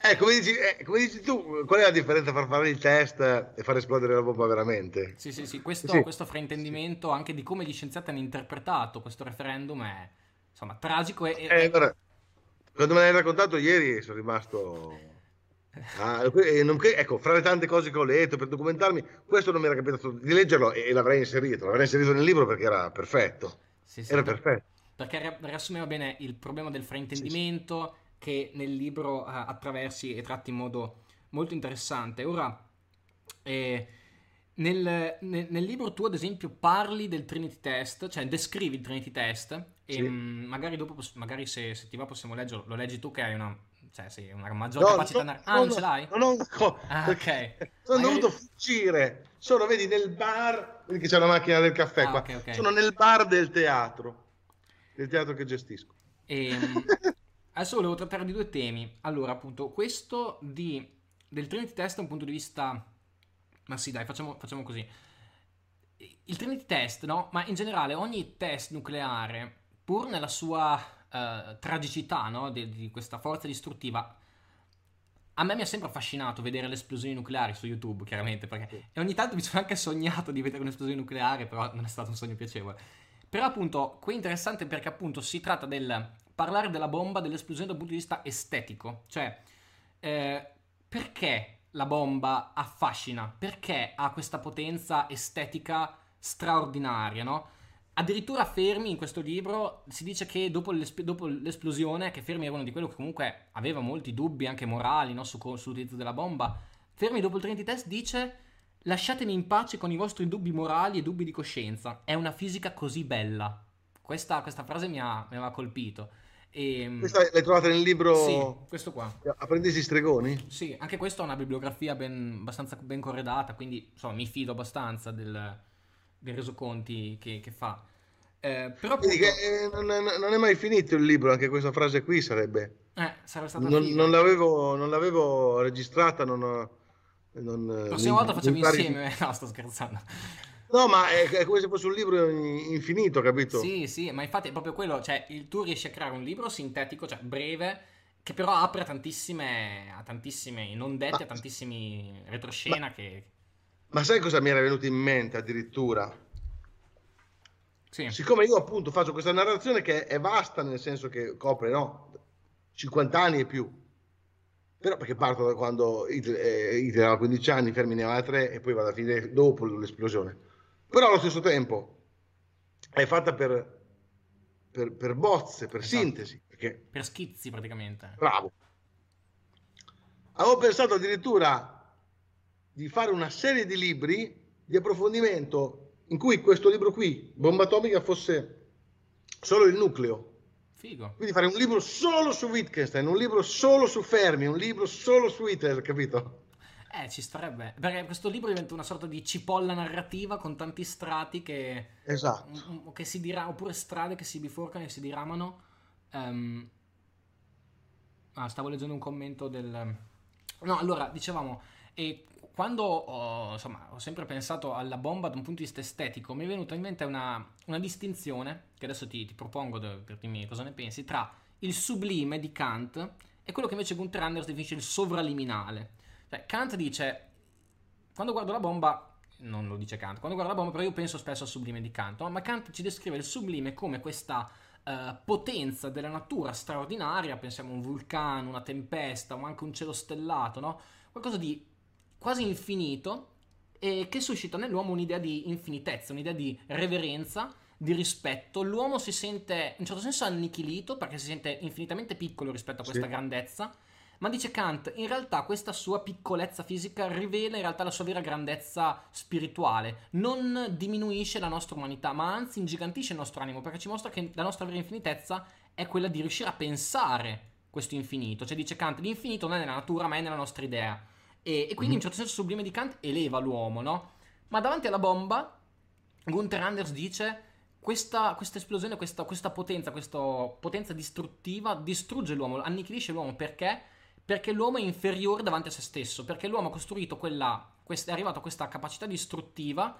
Eh, come dici, eh, come dici tu, qual è la differenza tra fare il test e far esplodere la bomba veramente? Sì, sì, sì, questo, sì. questo fraintendimento anche di come gli scienziati hanno interpretato questo referendum è insomma tragico. E, eh, allora, quando me l'hai raccontato ieri sono rimasto Ah, ecco, fra le tante cose che ho letto per documentarmi, questo non mi era capitato di leggerlo e, l'avrei inserito, l'avrei inserito nel libro perché era perfetto. Sì, sì, era perfetto. Perché riassumeva bene il problema del fraintendimento sì, che nel libro uh, attraversi e tratti in modo molto interessante. Ora, eh, nel, nel, nel, libro tu ad esempio parli del Trinity Test, cioè descrivi il Trinity Test e mh, mm, magari dopo, magari se, se ti va possiamo leggerlo, lo leggi tu che hai una cioè, sì, una maggiore no, capacità. No, ah, no, non ce l'hai? No, no, ah, ok. Sono Magari... dovuto fuggire. Sono, vedi, nel bar. Che c'è la macchina del caffè ah, qua. Okay, okay. Sono nel bar del teatro. Del teatro che gestisco. E, ehm, adesso volevo trattare di due temi. Allora, appunto, questo di, del Trinity Test da un punto di vista. Ma sì, dai, facciamo, facciamo così. Il Trinity Test, no? Ma in generale, ogni test nucleare, pur nella sua uh, tragicità no? di, di, questa forza distruttiva. A me mi ha sempre affascinato vedere le esplosioni nucleari su YouTube, chiaramente, perché e ogni tanto mi sono anche sognato di vedere un'esplosione nucleare, però non è stato un sogno piacevole. Però appunto, qui è interessante perché appunto si tratta del parlare della bomba, dell'esplosione dal punto di vista estetico, cioè eh, perché la bomba affascina, perché ha questa potenza estetica straordinaria, no? Addirittura Fermi in questo libro si dice che dopo, dopo, l'esplosione, che Fermi era uno di quelli che comunque aveva molti dubbi anche morali no, su, sull'utilizzo della bomba, Fermi dopo il Trinity Test dice lasciatemi in pace con i vostri dubbi morali e dubbi di coscienza, è una fisica così bella. Questa, questa frase mi, ha, mi, aveva colpito. E, ehm, questa l'hai trovata nel libro? Sì, questo qua. Apprendisi stregoni? Sì, anche questo ha una bibliografia ben, abbastanza ben corredata, quindi insomma, mi fido abbastanza del dei resoconti che, che fa. Eh, però appunto... che, eh, non, non, è mai finito il libro, anche questa frase qui sarebbe. Eh, sarebbe stata non, non, l'avevo, non l'avevo registrata, non ho... Non, La prossima volta facciamo insieme, no sto scherzando. No, ma è, è, come se fosse un libro infinito, capito? Sì, sì, ma infatti è proprio quello, cioè il, tu riesci a creare un libro sintetico, cioè breve, che però apre a tantissime, a tantissime non dette, ma, a tantissimi retroscena ma, che... Ma sai cosa mi era venuto in mente addirittura? Sì. Siccome io appunto faccio questa narrazione che è vasta nel senso che copre no, 50 anni e più, però perché parto da quando Hitler, eh, Hitler aveva 15 anni, Fermi ne aveva 3 e poi vado a finire dopo l'esplosione. Però allo stesso tempo è fatta per, per, per bozze, per esatto. sintesi. Perché... Per schizzi praticamente. Bravo. Avevo pensato addirittura di fare una serie di libri di approfondimento in cui questo libro qui, Bomba Atomica, fosse solo il nucleo. Figo. Quindi fare un libro solo su Wittgenstein, un libro solo su Fermi, un libro solo su Hitler, capito? Eh, ci starebbe. Perché questo libro diventa una sorta di cipolla narrativa con tanti strati che... Esatto. Che si dirà, oppure strade che si biforcano e si diramano. Um... Ah, stavo leggendo un commento del... No, allora, dicevamo... E quando ho, insomma, ho sempre pensato alla bomba da un punto di vista estetico, mi è venuta in mente una, una distinzione, che adesso ti, ti propongo per dirmi cosa ne pensi, tra il sublime di Kant e quello che invece Gunther Anders definisce il sovraliminale. Cioè, Kant dice, quando guardo la bomba, non lo dice Kant, quando guardo la bomba però io penso spesso al sublime di Kant, no? ma Kant ci descrive il sublime come questa uh, potenza della natura straordinaria, pensiamo a un vulcano, una tempesta o anche un cielo stellato, no? qualcosa di quasi infinito e che suscita nell'uomo un'idea di infinitezza, un'idea di reverenza, di rispetto. L'uomo si sente in un certo senso annichilito perché si sente infinitamente piccolo rispetto a questa sì. grandezza ma dice Kant, in realtà questa sua piccolezza fisica rivela in realtà la sua vera grandezza spirituale, non diminuisce la nostra umanità, ma anzi ingigantisce il nostro animo, perché ci mostra che la nostra vera infinitezza è quella di riuscire a pensare questo infinito. Cioè dice Kant, l'infinito non è nella natura, ma è nella nostra idea. E, e quindi mm-hmm. in un certo senso il sublime di Kant eleva l'uomo, no? Ma davanti alla bomba, Gunther Anders dice questa, questa, esplosione, questa, questa potenza, questa potenza distruttiva distrugge l'uomo, annichilisce l'uomo perché? Perché l'uomo è inferiore davanti a se stesso, perché l'uomo ha costruito quella, quest- è arrivato a questa capacità distruttiva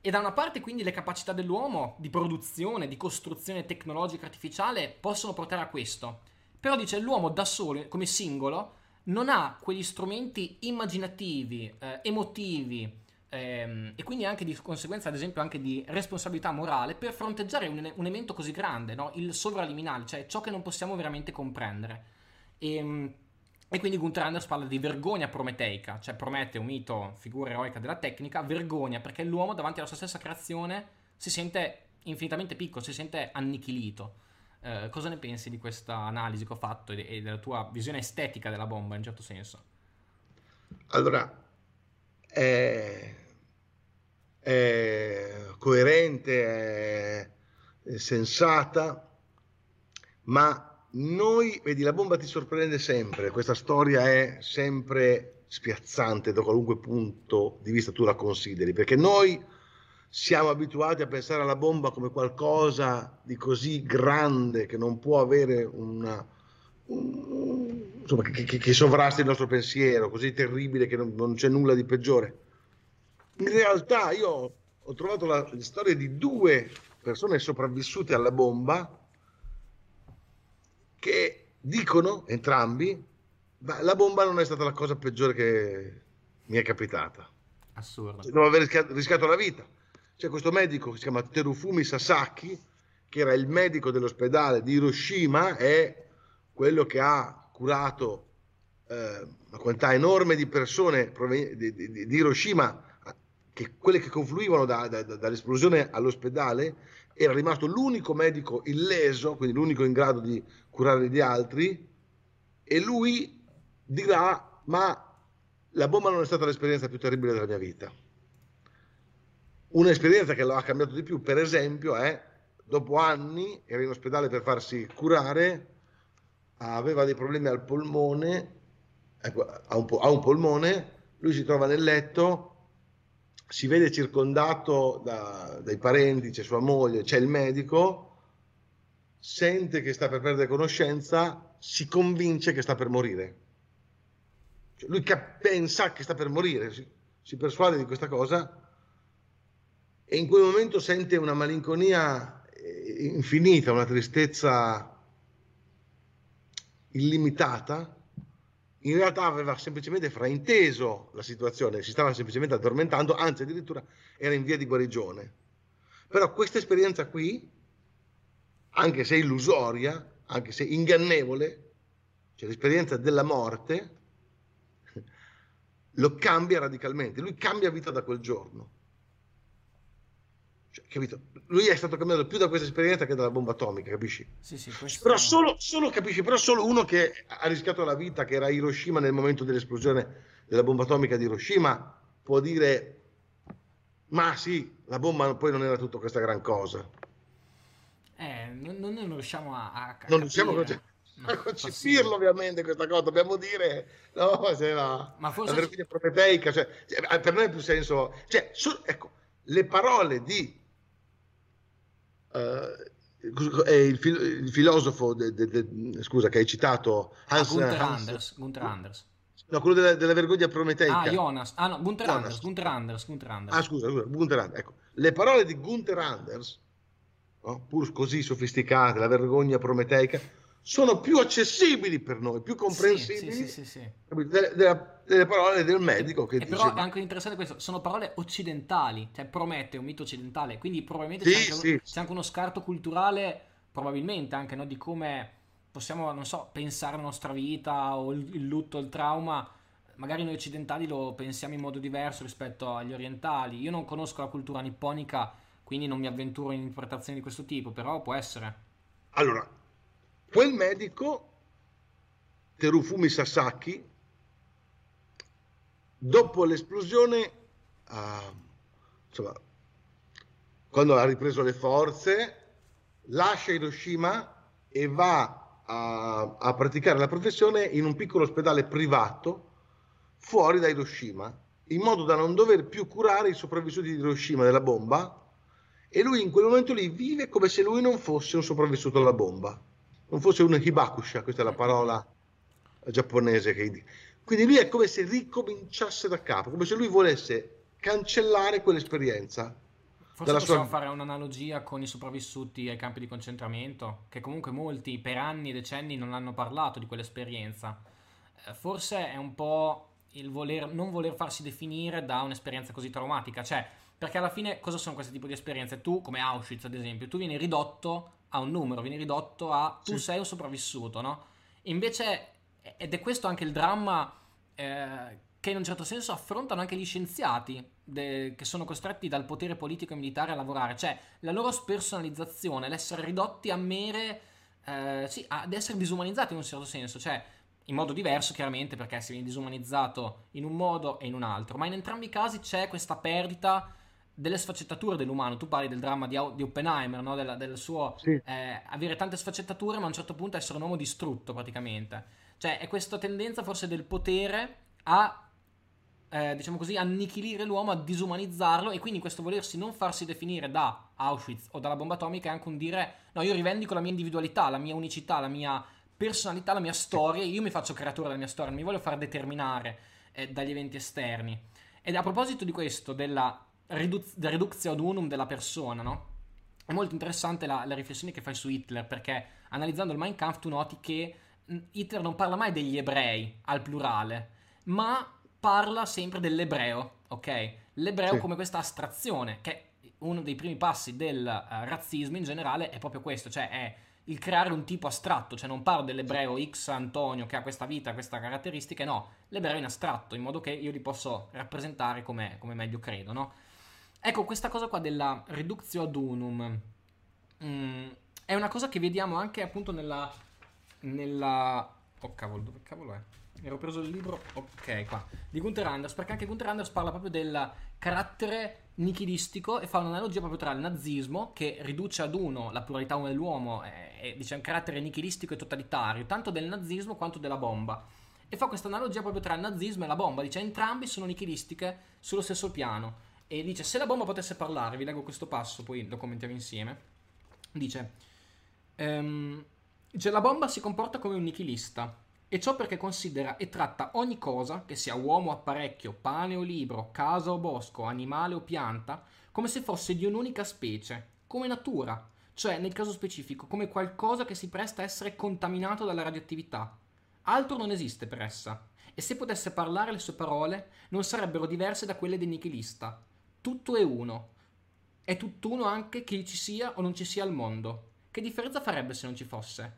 e da una parte quindi le capacità dell'uomo di produzione, di costruzione tecnologica artificiale possono portare a questo. Però dice l'uomo da solo, come singolo, non ha quegli strumenti immaginativi, eh, emotivi ehm, e quindi anche di conseguenza, ad esempio, anche di responsabilità morale per fronteggiare un, un evento così grande, no? il sovraliminale, cioè ciò che non possiamo veramente comprendere. E, ehm, e quindi Gunther Anders parla di vergogna prometeica, cioè Prometeo, mito, figura eroica della tecnica, vergogna perché l'uomo davanti alla sua stessa creazione si sente infinitamente piccolo, si sente annichilito. Eh, cosa ne pensi di questa analisi che ho fatto e, della tua visione estetica della bomba in un certo senso? Allora, è, è coerente, è sensata, ma noi, vedi, la bomba ti sorprende sempre, questa storia è sempre spiazzante da qualunque punto di vista tu la consideri, perché noi siamo abituati a pensare alla bomba come qualcosa di così grande che non può avere una, un, insomma, che, che, che, sovrasta il nostro pensiero, così terribile che non, non, c'è nulla di peggiore. In realtà io ho trovato la, la storia di due persone sopravvissute alla bomba che dicono entrambi, ma la bomba non è stata la cosa peggiore che mi è capitata. Assurdo. Devo aver rischiato, rischiato la vita. C'è questo medico che si chiama Terufumi Sasaki, che era il medico dell'ospedale di Hiroshima, è quello che ha curato eh, una quantità enorme di persone di, di, di Hiroshima, che, quelle che confluivano da, da, dall'esplosione all'ospedale, era rimasto l'unico medico illeso, quindi l'unico in grado di curare gli altri, e lui dirà, ma la bomba non è stata l'esperienza più terribile della mia vita. Un'esperienza che lo ha cambiato di più, per esempio, è dopo anni, era in ospedale per farsi curare, aveva dei problemi al polmone, ecco, ha, un, ha un polmone, lui si trova nel letto, si vede circondato da, dai parenti, c'è sua moglie, c'è il medico, sente che sta per perdere conoscenza, si convince che sta per morire. Cioè, lui pensa che sta per morire, si, si persuade di questa cosa e in quel momento sente una malinconia eh, infinita, una tristezza illimitata, in realtà aveva semplicemente frainteso la situazione, si stava semplicemente addormentando, anzi addirittura era in via di guarigione. Però questa esperienza qui, anche se illusoria, anche se ingannevole, cioè l'esperienza della morte, lo cambia radicalmente. Lui cambia vita da quel giorno. Cioè, capito? Lui è stato cambiato più da questa esperienza che dalla bomba atomica, capisci? Sì, sì, questo... Però solo, solo, capisci, però solo uno che ha rischiato la vita, che era a Hiroshima nel momento dell'esplosione della bomba atomica di Hiroshima, può dire, ma sì, la bomba poi non era tutta questa gran cosa. Eh, non, non riusciamo a, a Non riusciamo a, no, a concepirlo ovviamente questa cosa, dobbiamo dire, no, se la, Ma forse... la vergogna prometeica, cioè, cioè, per noi ha più senso, cioè, su, ecco, le parole di uh, il, fil- il, filosofo, de, de, de, scusa, che hai citato, Hans, ah, Gunther, Hans, Anders, Gunther Anders. No, quello della, della, vergogna prometeica. Ah, Jonas. Ah, no, Gunther Jonas. Anders, Gunther Anders, Gunther Anders. Ah, scusa, scusa, Gunther Anders. Ecco, le parole di Gunther Anders, no, pur così sofisticate, la vergogna prometeica, sono più accessibili per noi, più comprensibili sì, sì, sì, delle, delle, delle, parole del medico. Che e però è anche interessante questo, sono parole occidentali, cioè Promete è un mito occidentale, quindi probabilmente c'è anche, c'è, anche, uno scarto culturale, probabilmente anche no, di come possiamo, non so, pensare la nostra vita o il, il lutto, il trauma. Magari noi occidentali lo pensiamo in modo diverso rispetto agli orientali. Io non conosco la cultura nipponica, quindi non mi avventuro in interpretazioni di questo tipo, però può essere. Allora, Quel medico, Terufumi Sasaki, dopo l'esplosione, uh, insomma, quando ha ripreso le forze, lascia Hiroshima e va a, a, praticare la professione in un piccolo ospedale privato fuori da Hiroshima, in modo da non dover più curare i sopravvissuti di Hiroshima della bomba e lui in quel momento lì vive come se lui non fosse un sopravvissuto alla bomba non fosse un hibakusha, questa è la parola giapponese che indica. Quindi lui è come se ricominciasse da capo, come se lui volesse cancellare quell'esperienza. Forse possiamo sua... fare un'analogia con i sopravvissuti ai campi di concentramento, che comunque molti per anni e decenni non hanno parlato di quell'esperienza. Eh, forse è un po' il voler, non voler farsi definire da un'esperienza così traumatica, cioè, perché alla fine cosa sono questi tipi di esperienze? Tu, come Auschwitz ad esempio, tu vieni ridotto a un numero, viene ridotto a tu sì. sei un sopravvissuto, no? Invece, ed è questo anche il dramma eh, che in un certo senso affrontano anche gli scienziati de- che sono costretti dal potere politico e militare a lavorare, cioè la loro spersonalizzazione, l'essere ridotti a mere, eh, sì, ad essere disumanizzati in un certo senso, cioè in modo diverso chiaramente perché si viene disumanizzato in un modo e in un altro, ma in entrambi i casi c'è questa perdita delle sfaccettature dell'umano. Tu parli del dramma di, di Oppenheimer, no? del, del, suo sì. eh, avere tante sfaccettature, ma a un certo punto essere un uomo distrutto praticamente. Cioè, è questa tendenza forse del potere a eh, diciamo così, annichilire l'uomo, a disumanizzarlo e quindi questo volersi non farsi definire da Auschwitz o dalla bomba atomica è anche un dire no, io rivendico la mia individualità, la mia unicità, la mia personalità, la mia storia, io mi faccio creatore della mia storia, non mi voglio far determinare eh, dagli eventi esterni. Ed a proposito di questo, della reduz- reductio ad unum della persona, no? È molto interessante la, la, riflessione che fai su Hitler, perché analizzando il Mein Kampf tu noti che Hitler non parla mai degli ebrei al plurale, ma parla sempre dell'ebreo, ok? L'ebreo sì. come questa astrazione, che uno dei primi passi del uh, razzismo in generale è proprio questo, cioè è il creare un tipo astratto, cioè non parlo dell'ebreo X Antonio che ha questa vita, questa caratteristica, no, l'ebreo in astratto, in modo che io li posso rappresentare come, come meglio credo, no? Ecco, questa cosa qua della reductio ad unum mm, è una cosa che vediamo anche appunto nella... nella... Oh cavolo, dove cavolo è? Ero preso il libro, ok, qua, di Gunther Anders, perché anche Gunther Anders parla proprio del carattere nichilistico e fa un'analogia proprio tra il nazismo, che riduce ad uno la pluralità dell'uomo, e, dice un carattere nichilistico e totalitario, tanto del nazismo quanto della bomba. E fa questa analogia proprio tra il nazismo e la bomba, dice entrambi sono nichilistiche sullo stesso piano e dice se la bomba potesse parlare, vi leggo questo passo, poi lo commentiamo insieme. Dice, um, dice la bomba si comporta come un nichilista E ciò perché considera e tratta ogni cosa, che sia uomo o apparecchio, pane o libro, casa o bosco, animale o pianta, come se fosse di un'unica specie, come natura, cioè nel caso specifico come qualcosa che si presta a essere contaminato dalla radioattività. Altro non esiste per essa, e se potesse parlare le sue parole non sarebbero diverse da quelle del nichilista. Tutto è uno. È tutt'uno anche che ci sia o non ci sia al mondo. Che differenza farebbe se non ci fosse?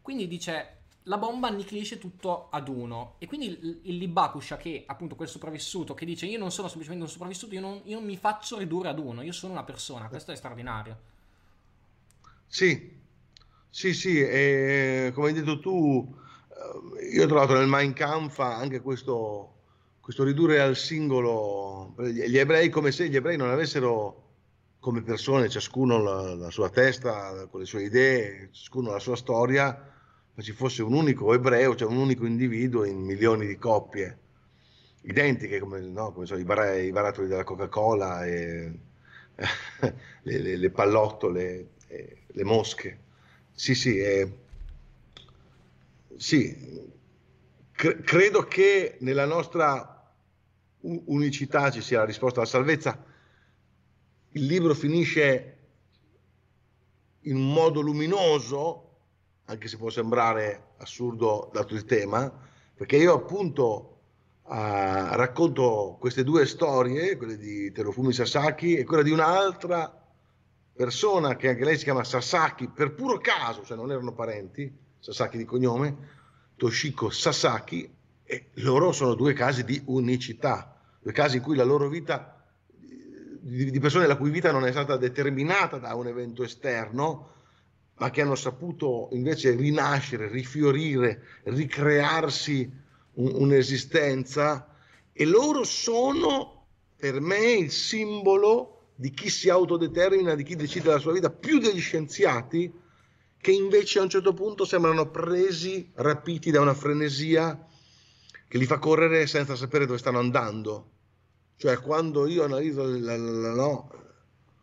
Quindi dice la bomba annichilisce tutto ad uno. E quindi il, il Libakusha, che appunto quel sopravvissuto, che dice io non sono semplicemente un sopravvissuto, io non, io non mi faccio ridurre ad uno, io sono una persona. Questo è straordinario. Sì, sì, sì, e come hai detto tu, eh, io ho trovato nel Mein Kampf anche questo, questo ridurre al singolo gli ebrei come se gli ebrei non avessero come persone, ciascuno la, la sua testa, con le sue idee, ciascuno la sua storia, ma ci fosse un unico ebreo, cioè un unico individuo in milioni di coppie identiche come, no, come sono i, bar- i, barattoli della Coca-Cola, e, le, le, le, pallottole, e, le mosche. Sì, sì, eh, sì. Cre- credo che nella nostra unicità ci sia la risposta alla salvezza. Il libro finisce in un modo luminoso, anche se può sembrare assurdo dato il tema, perché io appunto uh, racconto queste due storie, quelle di Terofumi Sasaki e quella di un'altra persona che anche lei si chiama Sasaki per puro caso, cioè non erano parenti, Sasaki di cognome, Toshiko Sasaki, e loro sono due casi di unicità, due casi in cui la loro vita di persone la cui vita non è stata determinata da un evento esterno, ma che hanno saputo invece rinascere, rifiorire, ricrearsi un, un'esistenza. E loro sono per me il simbolo di chi si autodetermina, di chi decide la sua vita, più degli scienziati che invece a un certo punto sembrano presi, rapiti da una frenesia che li fa correre senza sapere dove stanno andando. Cioè quando io analizzo la, la, la, no,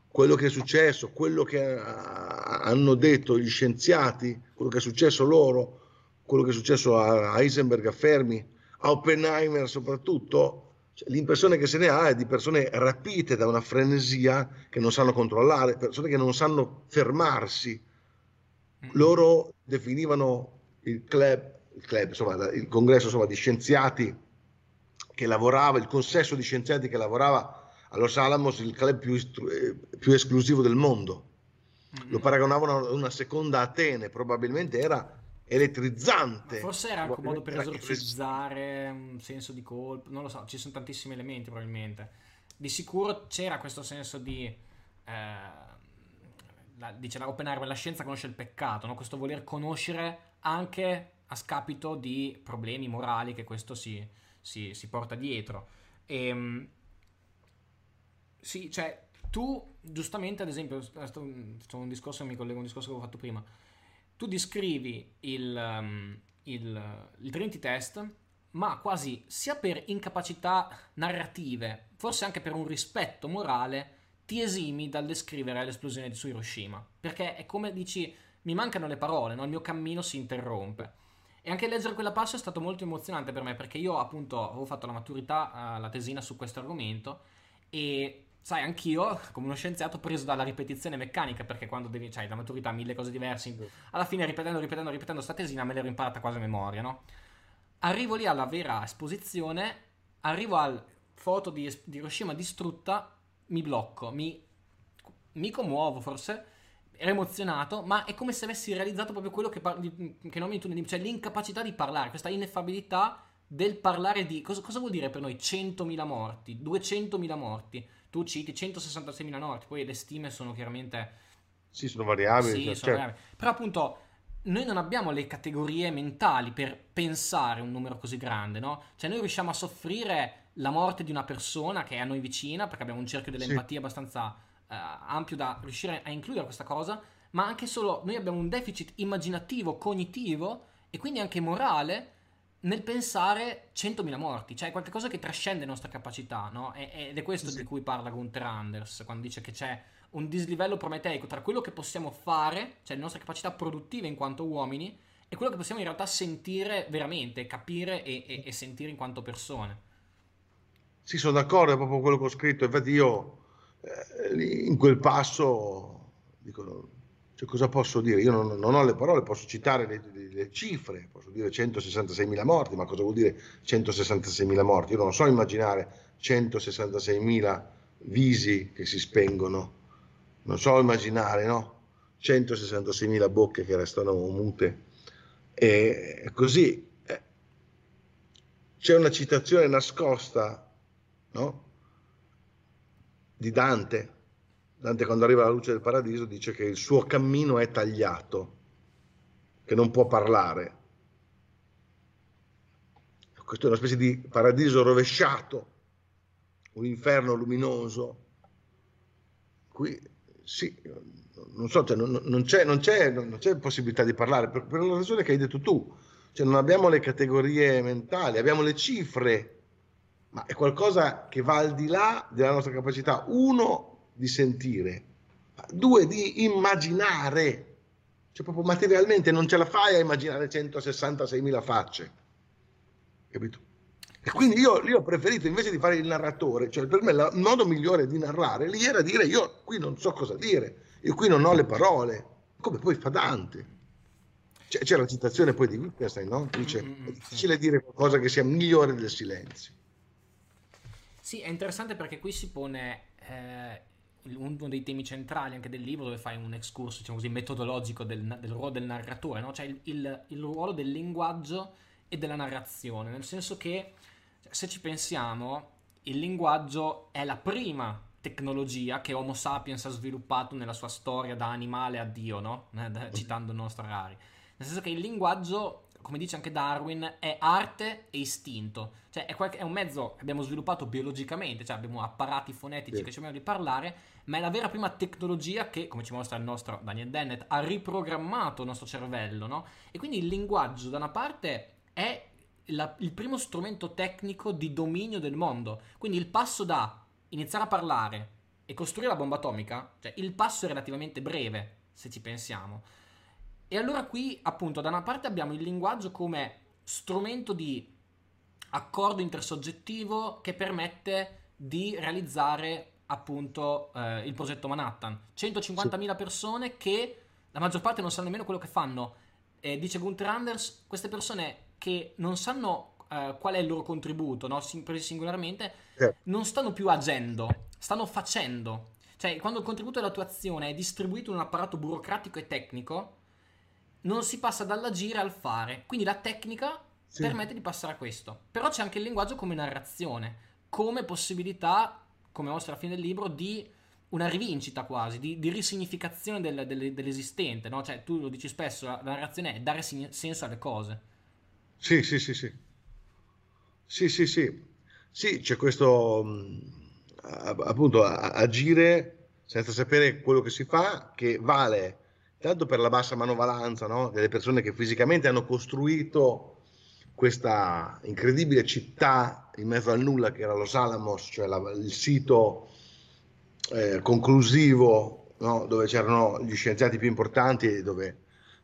quello che è successo, quello che hanno detto gli scienziati, quello che è successo loro, quello che è successo a Heisenberg, a Fermi, a Oppenheimer soprattutto, cioè, l'impressione che se ne ha è di persone rapite da una frenesia che non sanno controllare, persone che non sanno fermarsi. Loro definivano il club, il, club, insomma, il congresso insomma, di scienziati che lavorava, il consesso di scienziati che lavorava a Los Alamos il club più, eh, più esclusivo del mondo. Mm-hmm. Lo paragonavano a una seconda Atene, probabilmente era elettrizzante. Ma forse era anche un modo per esorcizzare un senso di colpo, non lo so, ci sono tantissimi elementi probabilmente. Di sicuro c'era questo senso di... Eh, la, dice la Oppenheimer, la scienza conosce il peccato, no? questo voler conoscere anche a scapito di problemi morali che questo si, si, si porta dietro. E, ehm, sì, cioè, tu giustamente, ad esempio, questo è un discorso, mi collego a un discorso che avevo fatto prima. Tu descrivi il, um, il, il Trinity Test, ma quasi sia per incapacità narrative, forse anche per un rispetto morale, ti esimi dal descrivere l'esplosione su Hiroshima. Perché è come dici, mi mancano le parole, no? il mio cammino si interrompe. E anche leggere quella passo è stato molto emozionante per me, perché io appunto avevo fatto la maturità, uh, la tesina su questo argomento, e sai, anch'io, come uno scienziato, preso dalla ripetizione meccanica, perché quando devi, cioè, la maturità, mille cose diverse, alla fine ripetendo, ripetendo, ripetendo sta tesina me l'ero imparata quasi a memoria, no? Arrivo lì alla vera esposizione, arrivo al foto di, di Hiroshima distrutta, mi blocco, mi, mi commuovo forse, ero emozionato, ma è come se avessi realizzato proprio quello che, par- che non mi tu cioè l'incapacità di parlare, questa ineffabilità del parlare di... Cosa, cosa vuol dire per noi 100.000 morti, 200.000 morti? tu citi 166.000 morti, poi le stime sono chiaramente... Sì, sono variabili. Sì, cioè, sono certo. variabili. Però appunto noi non abbiamo le categorie mentali per pensare un numero così grande, no? Cioè noi riusciamo a soffrire la morte di una persona che è a noi vicina, perché abbiamo un cerchio dell'empatia sì. abbastanza ampio da riuscire a includere questa cosa, ma anche solo noi abbiamo un deficit immaginativo, cognitivo e quindi anche morale nel pensare 100.000 morti, cioè qualcosa che trascende le nostre capacità, no? Ed è questo sì. di cui parla Gunther Anders quando dice che c'è un dislivello prometeico tra quello che possiamo fare, cioè le nostre capacità produttive in quanto uomini, è quello che possiamo in realtà sentire veramente, capire e, e, e sentire in quanto persone. Sì, sono d'accordo, è proprio quello che ho scritto. Infatti io eh, in quel passo dico, cioè, cosa posso dire? Io non, non, ho le parole, posso citare le, le, le, cifre, posso dire 166.000 morti, ma cosa vuol dire 166.000 morti? Io non so immaginare 166.000 visi che si spengono, non so immaginare, no? 166.000 bocche che restano mute. E così eh, c'è una citazione nascosta, no? Di Dante, Dante quando arriva alla luce del paradiso dice che il suo cammino è tagliato, che non può parlare. Questo è una specie di paradiso rovesciato, un inferno luminoso. Qui sì, non so, cioè, non, non, c'è, non, c'è, non, c'è, possibilità di parlare per, per, la ragione che hai detto tu. Cioè, non abbiamo le categorie mentali, abbiamo le cifre, ma è qualcosa che va al di là della nostra capacità. Uno, di sentire, due di immaginare, cioè proprio materialmente non ce la fai a immaginare 166.000 facce, capito? E quindi io, io, ho preferito invece di fare il narratore, cioè per me il modo migliore di narrare lì era dire io qui non so cosa dire, io qui non ho le parole, come poi fa Dante. C'è, c'è la citazione poi di Wittgenstein, no? Dice, mm, mm, è difficile dire qualcosa che sia migliore del silenzio. Sì, è interessante perché qui si pone eh, uno dei temi centrali anche del libro dove fai un excursus diciamo così, metodologico del, del, ruolo del narratore, no? cioè il, il, il, ruolo del linguaggio e della narrazione, nel senso che cioè, se ci pensiamo il linguaggio è la prima tecnologia che Homo sapiens ha sviluppato nella sua storia da animale a Dio, no? Citando Harari. Nel senso che il linguaggio come dice anche Darwin, è arte e istinto. Cioè è, qualche, è un mezzo che abbiamo sviluppato biologicamente, cioè abbiamo apparati fonetici sì. che ci permettono di parlare, ma è la vera prima tecnologia che, come ci mostra il nostro Daniel Dennett, ha riprogrammato il nostro cervello, no? E quindi il linguaggio, da una parte, è la, il primo strumento tecnico di dominio del mondo. Quindi il passo da iniziare a parlare e costruire la bomba atomica, cioè il passo è relativamente breve, se ci pensiamo. E allora qui, appunto, da una parte abbiamo il linguaggio come strumento di accordo intersoggettivo che permette di realizzare appunto eh, il progetto Manhattan. 150.000 persone che la maggior parte non sanno nemmeno quello che fanno. Eh, dice Gunther Anders, queste persone che non sanno eh, qual è il loro contributo, no? presi singolarmente, certo. non stanno più agendo, stanno facendo. Cioè, quando il contributo della tua azione è distribuito in un apparato burocratico e tecnico, non si passa dall'agire al fare. Quindi la tecnica sì. permette di passare a questo. Però c'è anche il linguaggio come narrazione, come possibilità, come mostra la fine del libro, di una rivincita quasi, di, di risignificazione del, del, dell'esistente. No? Cioè, tu lo dici spesso, la, narrazione è dare senso alle cose. Sì, sì, sì, sì. Sì, sì, sì. Sì, c'è questo appunto agire senza sapere quello che si fa che vale tanto per la bassa manovalanza no? delle persone che fisicamente hanno costruito questa incredibile città in mezzo al nulla che era Los Alamos, cioè la, il sito eh, conclusivo no? dove c'erano gli scienziati più importanti e dove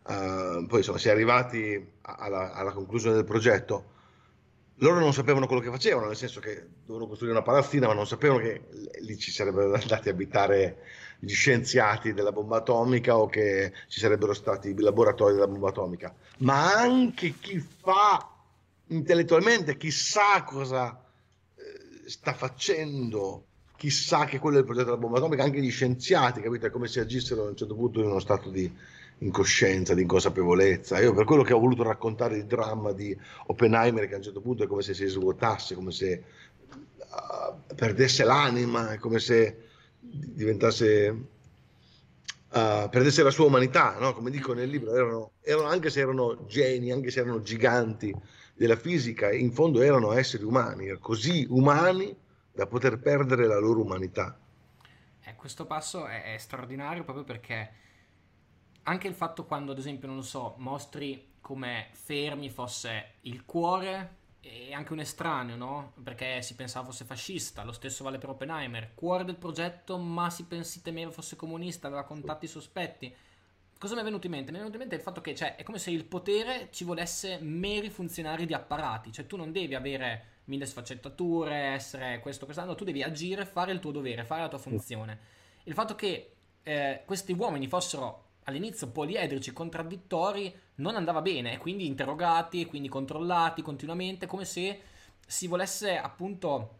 eh, poi insomma si è arrivati alla, alla conclusione del progetto loro non sapevano quello che facevano, nel senso che dovevano costruire una palazzina, ma non sapevano che lì ci sarebbero andati a abitare gli scienziati della bomba atomica o che ci sarebbero stati i laboratori della bomba atomica, ma anche chi fa intellettualmente, chissà cosa eh, sta facendo, chissà che quello è il progetto della bomba atomica, anche gli scienziati, capite, come se agissero a un certo punto in uno stato di incoscienza, di inconsapevolezza. Io per quello che ho voluto raccontare il dramma di Oppenheimer, che a un certo punto è come se si svuotasse, come se uh, perdesse l'anima, è come se diventasse uh, perdesse la sua umanità, no? come dico nel libro, erano, erano, anche se erano geni, anche se erano giganti della fisica, in fondo erano esseri umani, così umani da poter perdere la loro umanità. Eh, questo passo è, è straordinario proprio perché anche il fatto quando, ad esempio, non lo so, mostri come Fermi fosse il cuore e anche un estraneo, no? Perché si pensava fosse fascista, lo stesso vale per Oppenheimer, cuore del progetto, ma si, pens- si temeva fosse comunista, aveva contatti sospetti. cosa mi è venuto in mente? Mi è venuto in mente il fatto che cioè, è come se il potere ci volesse meri funzionari di apparati, cioè tu non devi avere mille sfaccettature, essere questo, quest'anno, tu devi agire, fare il tuo dovere, fare la tua funzione. Il fatto che eh, questi uomini fossero all'inizio poliedrici, contraddittori, non andava bene, e quindi interrogati, e quindi controllati continuamente, come se si volesse appunto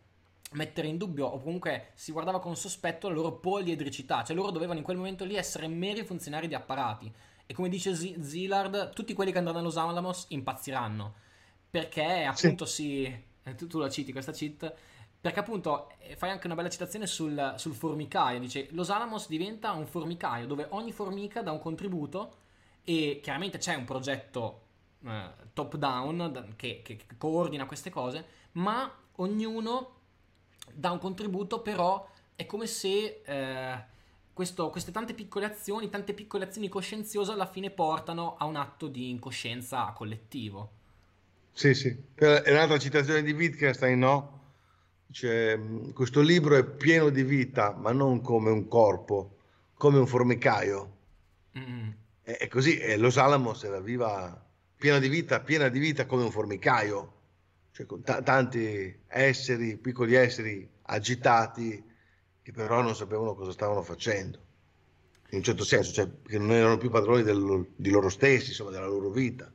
mettere in dubbio o comunque si guardava con sospetto la loro poliedricità, cioè loro dovevano in quel momento lì essere meri funzionari di apparati. E come dice Z- Zillard, tutti quelli che andranno allo Alamos impazziranno. Perché appunto sì. si... Eh, tu, tu la citi questa cheat perché appunto eh, fai anche una bella citazione sul, sul formicaio, dice Los Alamos diventa un formicaio dove ogni formica dà un contributo e chiaramente c'è un progetto eh, top down che, che, coordina queste cose, ma ognuno dà un contributo, però è come se eh, questo, queste tante piccole azioni, tante piccole azioni coscienziose alla fine portano a un atto di incoscienza collettivo. Sì, sì, è un'altra citazione di Wittgenstein, no? Cioè, questo libro è pieno di vita, ma non come un corpo, come un formicaio. Mm-hmm. E, e, così e Los Alamos era viva, piena di vita, piena di vita come un formicaio, cioè con t- tanti esseri, piccoli esseri agitati che però non sapevano cosa stavano facendo. In un certo senso, cioè, che non erano più padroni del, di loro stessi, insomma, della loro vita.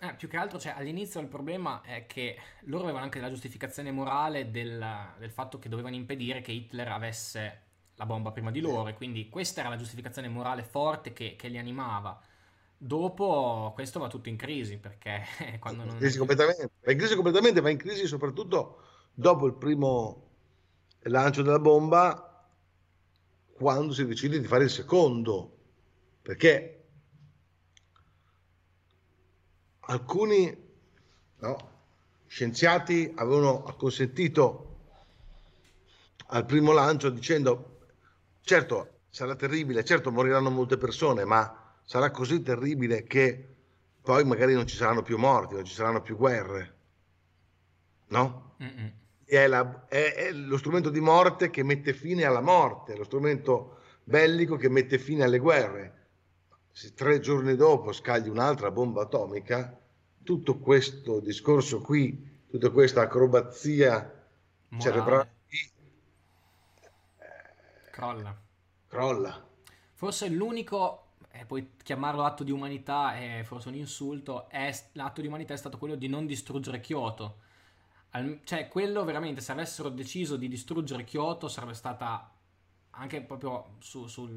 Eh, più che altro, cioè, all'inizio il problema è che loro avevano anche la giustificazione morale del, del, fatto che dovevano impedire che Hitler avesse la bomba prima di loro, e quindi questa era la giustificazione morale forte che, che li animava. Dopo questo va tutto in crisi perché quando non. Crisi completamente. Va in crisi completamente, va in crisi soprattutto dopo il primo lancio della bomba, quando si decide di fare il secondo. Perché alcuni no, scienziati avevano consentito al primo lancio dicendo certo sarà terribile, certo moriranno molte persone, ma sarà così terribile che poi magari non ci saranno più morti, non ci saranno più guerre. No? È, la, è, è, lo strumento di morte che mette fine alla morte, lo strumento bellico che mette fine alle guerre se tre giorni dopo scagli un'altra bomba atomica, tutto questo discorso qui, tutta questa acrobazia cerebrale eh, crolla. crolla. Forse l'unico, eh, puoi chiamarlo atto di umanità, è forse un insulto, è, l'atto di umanità è stato quello di non distruggere Kyoto. Al, cioè, quello veramente, se avessero deciso di distruggere Kyoto, sarebbe stata anche proprio sulle su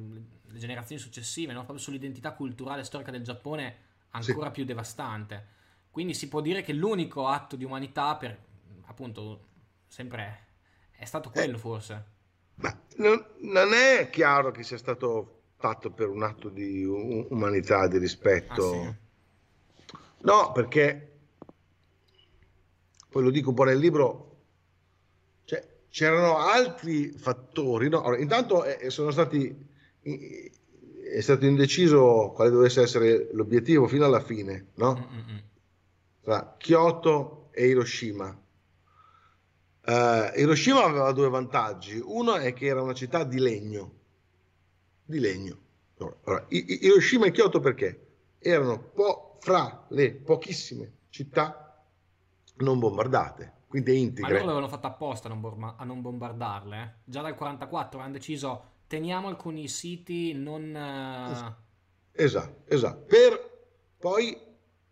generazioni successive, no? proprio sull'identità culturale e storica del Giappone ancora sì. più devastante. Quindi si può dire che l'unico atto di umanità per appunto sempre è stato eh. quello eh, forse. Ma non, non, è chiaro che sia stato fatto per un atto di umanità, di rispetto. Ah, sì. No, perché poi lo dico un po' nel libro, c'erano altri fattori. No? Allora, intanto eh, sono stati, è stato indeciso quale dovesse essere l'obiettivo fino alla fine, no? tra Kyoto e Hiroshima. Uh, Hiroshima aveva due vantaggi. Uno è che era una città di legno. Di legno. Allora, Hiroshima e Kyoto perché? Erano po- fra le pochissime città non bombardate quindi è integre. Ma loro l'avevano fatto apposta a non, borma- a non bombardarle. Eh? Già dal 44 hanno deciso teniamo alcuni siti non... Uh... Esatto, esatto. Per poi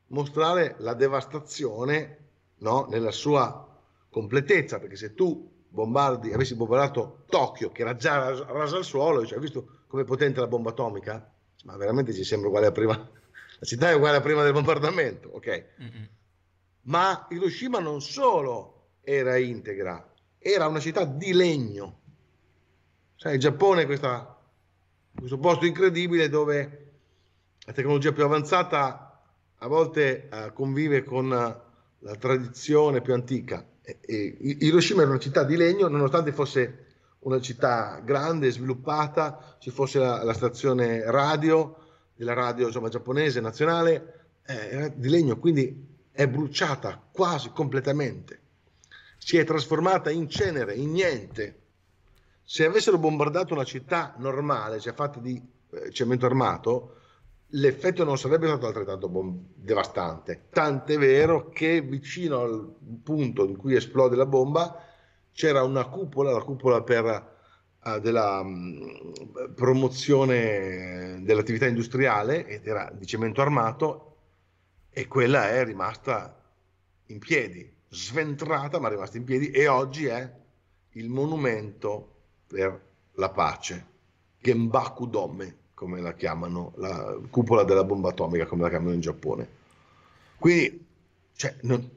mostrare la devastazione no? nella sua completezza, perché se tu bombardi, avessi bombardato Tokyo, che era già rasa al suolo, cioè, hai visto come potente la bomba atomica? Ma veramente ci sembra uguale a prima. La città è uguale a prima del bombardamento, ok? Mm-mm. Ma Hiroshima non solo era integra, era una città di legno. Sai, il Giappone è questa, questo posto incredibile dove la tecnologia più avanzata a volte uh, convive con uh, la tradizione più antica. E, e, Hiroshima era una città di legno, nonostante fosse una città grande, sviluppata, ci fosse la, la stazione radio, della radio insomma, giapponese nazionale, eh, era di legno, quindi è bruciata quasi completamente, si è trasformata in cenere, in niente. Se avessero bombardato una città normale, cioè fatta di eh, cemento armato, l'effetto non sarebbe stato altrettanto bom- devastante. Tant'è vero che vicino al punto in cui esplode la bomba c'era una cupola, la cupola per, uh, della um, promozione dell'attività industriale ed era di cemento armato e quella è rimasta in piedi, sventrata ma rimasta in piedi e oggi è il monumento per la pace, Genbaku Dome come la chiamano, la cupola della bomba atomica, come la chiamano in Giappone. Quindi, cioè, non...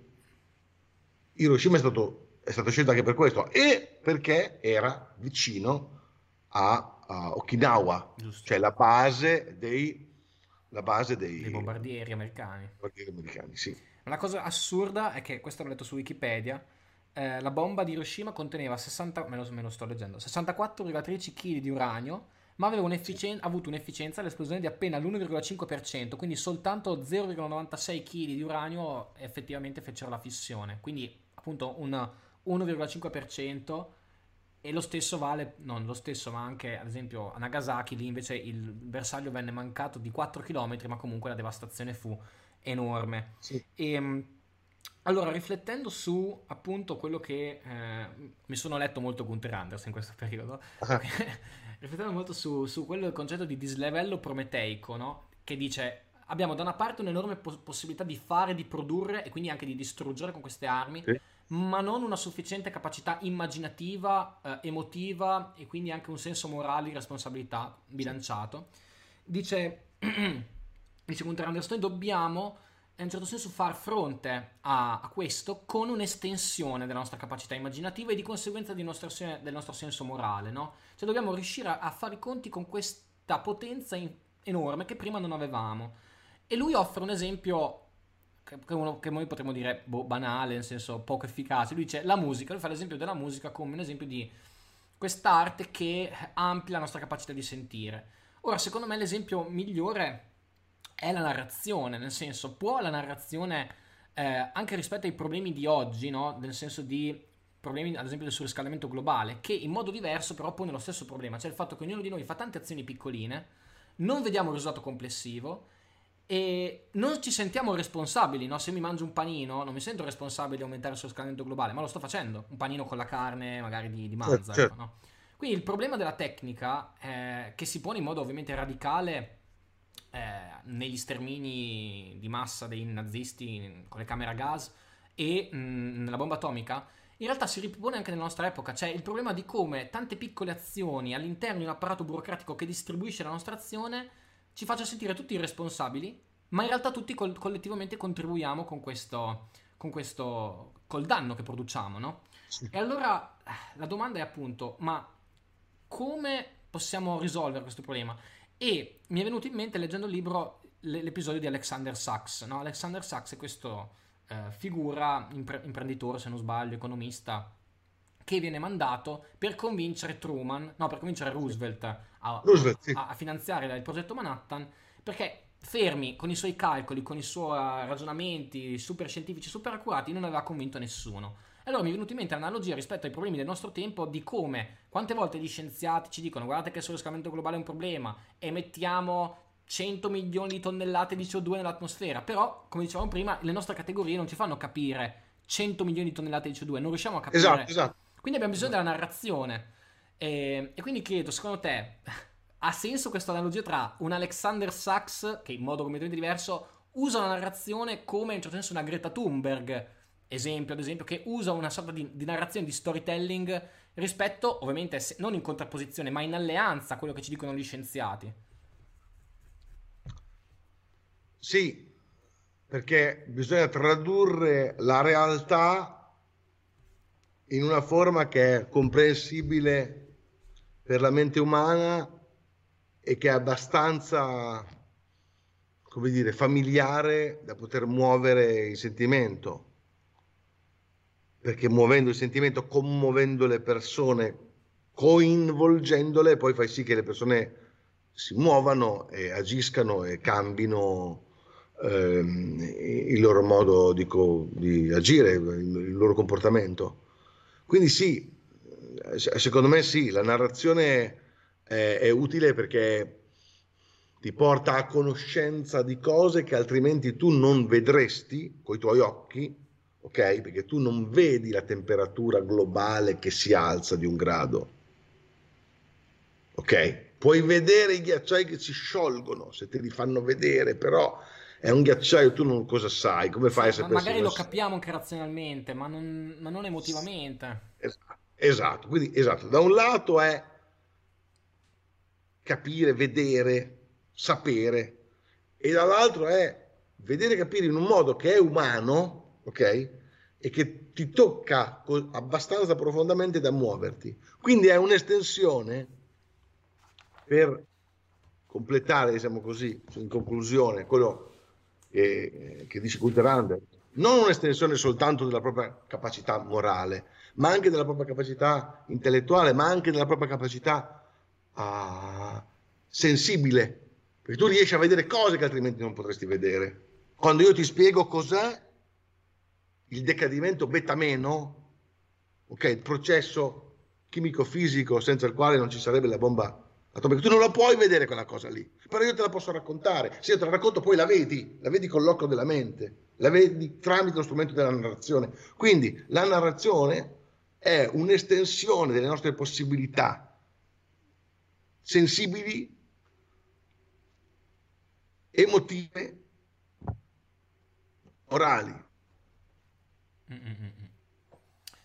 Hiroshima è stato, è stato scelto anche per questo e perché era vicino a, a Okinawa, Giusto. cioè la base dei la base dei, dei bombardieri americani. Bombardieri americani sì. La cosa assurda è che, questo l'ho letto su Wikipedia, eh, la bomba di Hiroshima conteneva 60, me lo, me lo sto leggendo, 64,13 kg di uranio ma aveva un'efficien- avuto un'efficienza all'esplosione di appena l'1,5%, quindi soltanto 0,96 kg di uranio effettivamente fecero la fissione, quindi appunto un 1,5% e lo stesso vale, non lo stesso, ma anche ad esempio a Nagasaki, lì invece il bersaglio venne mancato di 4 km, ma comunque la devastazione fu enorme. Sì. E, ehm, allora, riflettendo su appunto quello che eh, mi sono letto molto Gunther Anders in questo periodo, ah. riflettendo molto su, su quello del concetto di dislivello prometeico, no? Che dice abbiamo da una parte un'enorme poss- possibilità di fare, di produrre e quindi anche di distruggere con queste armi, sì. Ma non una sufficiente capacità immaginativa, eh, emotiva e quindi anche un senso morale di responsabilità bilanciato. Dice, dice Gunther Anders, noi dobbiamo in un certo senso far fronte a, a, questo con un'estensione della nostra capacità immaginativa e di conseguenza del nostro, del nostro senso morale, no? Cioè dobbiamo riuscire a, a fare i conti con questa potenza in, enorme che prima non avevamo. E lui offre un esempio che, uno, che noi potremmo dire boh, banale, nel senso poco efficace. Lui dice la musica, lui fa l'esempio della musica come un esempio di quest'arte che amplia la nostra capacità di sentire. Ora, secondo me l'esempio migliore è la narrazione, nel senso può la narrazione eh, anche rispetto ai problemi di oggi, no? nel senso di problemi ad esempio del surriscaldamento globale, che in modo diverso però pone lo stesso problema, cioè il fatto che ognuno di noi fa tante azioni piccoline, non vediamo il risultato complessivo e non ci sentiamo responsabili, no? se mi mangio un panino non mi sento responsabile di aumentare il surriscaldamento globale, ma lo sto facendo, un panino con la carne magari di, di manza. Certo. Ecco, no? Quindi il problema della tecnica, eh, che si pone in modo ovviamente radicale eh, negli stermini di massa dei nazisti con le camere a gas e mh, mm, nella bomba atomica, in realtà si ripone anche nella nostra epoca. C'è il problema di come tante piccole azioni all'interno di un apparato burocratico che distribuisce la nostra azione ci faccia sentire tutti irresponsabili, ma in realtà tutti col- collettivamente contribuiamo con questo, con questo, col danno che produciamo, no? Sì. E allora la domanda è appunto, ma come possiamo risolvere questo problema? E mi è venuto in mente leggendo il libro l'episodio di Alexander Sachs. No? Alexander Sachs è questo eh, figura, impre- imprenditore se non sbaglio, economista, che viene mandato per convincere Truman, no, per convincere Roosevelt, a, Roosevelt, sì. a, a finanziare il progetto Manhattan, perché fermi con i suoi calcoli, con i suoi ragionamenti super scientifici, super accurati, non aveva convinto nessuno. Allora mi è venuta in mente l'analogia rispetto ai problemi del nostro tempo di come quante volte gli scienziati ci dicono guardate che il surriscaldamento globale è un problema, emettiamo 100 milioni di tonnellate di CO2 nell'atmosfera, però come dicevamo prima le nostre categorie non ci fanno capire 100 milioni di tonnellate di CO2, non riusciamo a capire. Esatto, esatto. Quindi abbiamo bisogno della narrazione. E, e quindi chiedo, secondo te, ha senso questa analogia tra un Alexander Sachs, che in modo completamente diverso usa la narrazione come in un certo senso una Greta Thunberg, esempio, ad esempio, che usa una sorta di, di narrazione, di storytelling rispetto, ovviamente, non in contrapposizione, ma in alleanza a quello che ci dicono gli scienziati. Sì, perché bisogna tradurre la realtà in una forma che è comprensibile per la mente umana e che è abbastanza, come dire, familiare da poter muovere il sentimento perché muovendo il sentimento, commuovendo le persone, coinvolgendole, poi fai sì che le persone si muovano e agiscano e cambino ehm, il loro modo di, co- di agire, il loro comportamento. Quindi sì, secondo me sì, la narrazione è, è utile perché ti porta a conoscenza di cose che altrimenti tu non vedresti con i tuoi occhi, ok? Perché tu non vedi la temperatura globale che si alza di un grado, ok? Puoi vedere i ghiacciai che si sciolgono se te li fanno vedere, però è un ghiacciaio, tu non cosa sai, come fai a sapere? Magari lo capiamo anche razionalmente, ma non, ma non emotivamente. Esatto, esatto, quindi esatto, da un lato è capire, vedere, sapere, e dall'altro è vedere capire in un modo che è umano, ok? E che ti tocca abbastanza profondamente da muoverti. Quindi è un'estensione per completare, diciamo così, in conclusione, quello che, che dice Kulterander, non un'estensione soltanto della propria capacità morale, ma anche della propria capacità intellettuale, ma anche della propria capacità uh, sensibile, perché tu riesci a vedere cose che altrimenti non potresti vedere. Quando io ti spiego cos'è il decadimento beta-meno, ok, il processo chimico-fisico senza il quale non ci sarebbe la bomba atomica, tu non la puoi vedere quella cosa lì, però io te la posso raccontare. Se io te la racconto poi la vedi, la vedi con l'occhio della mente, la vedi tramite lo strumento della narrazione. Quindi la narrazione è un'estensione delle nostre possibilità sensibili emotive, orali. Mm-mm.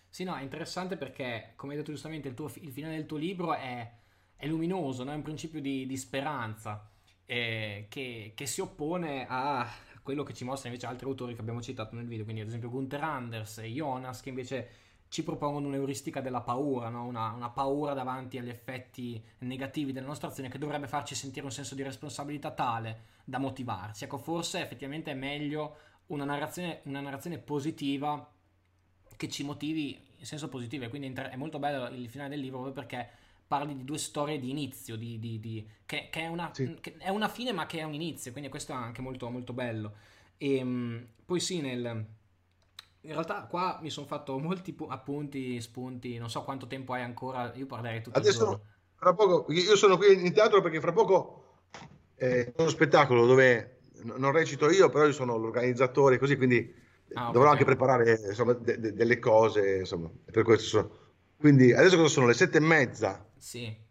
Sì, no, è interessante perché, come hai detto giustamente, il, tuo, il finale del tuo libro è, è luminoso, no? è un principio di, di speranza eh, che, che, si oppone a quello che ci mostrano invece altri autori che abbiamo citato nel video, quindi ad esempio Gunther Anders e Jonas, che invece ci propongono un'euristica della paura, no? una, una, paura davanti agli effetti negativi della nostra azione che dovrebbe farci sentire un senso di responsabilità tale da motivarci. Ecco, forse effettivamente è meglio una narrazione, una narrazione positiva che ci motivi in senso positivo e quindi è molto bello il finale del libro proprio perché parli di due storie di inizio, di, di, di, che, che, è una, sì. che, è una, fine ma che è un inizio, quindi questo è anche molto, molto bello. E ehm, poi sì, nel in realtà qua mi sono fatto molti pu- appunti, spunti, non so quanto tempo hai ancora, io parlerei tutto Adesso, il giorno. Fra poco, io sono qui in teatro perché fra poco eh, è uno spettacolo dove non recito io, però io sono l'organizzatore, così quindi ah, dovrò anche preparare insomma, de- de- delle cose, insomma, per questo sono... Quindi adesso cosa sono? Le sette e mezza? Sì.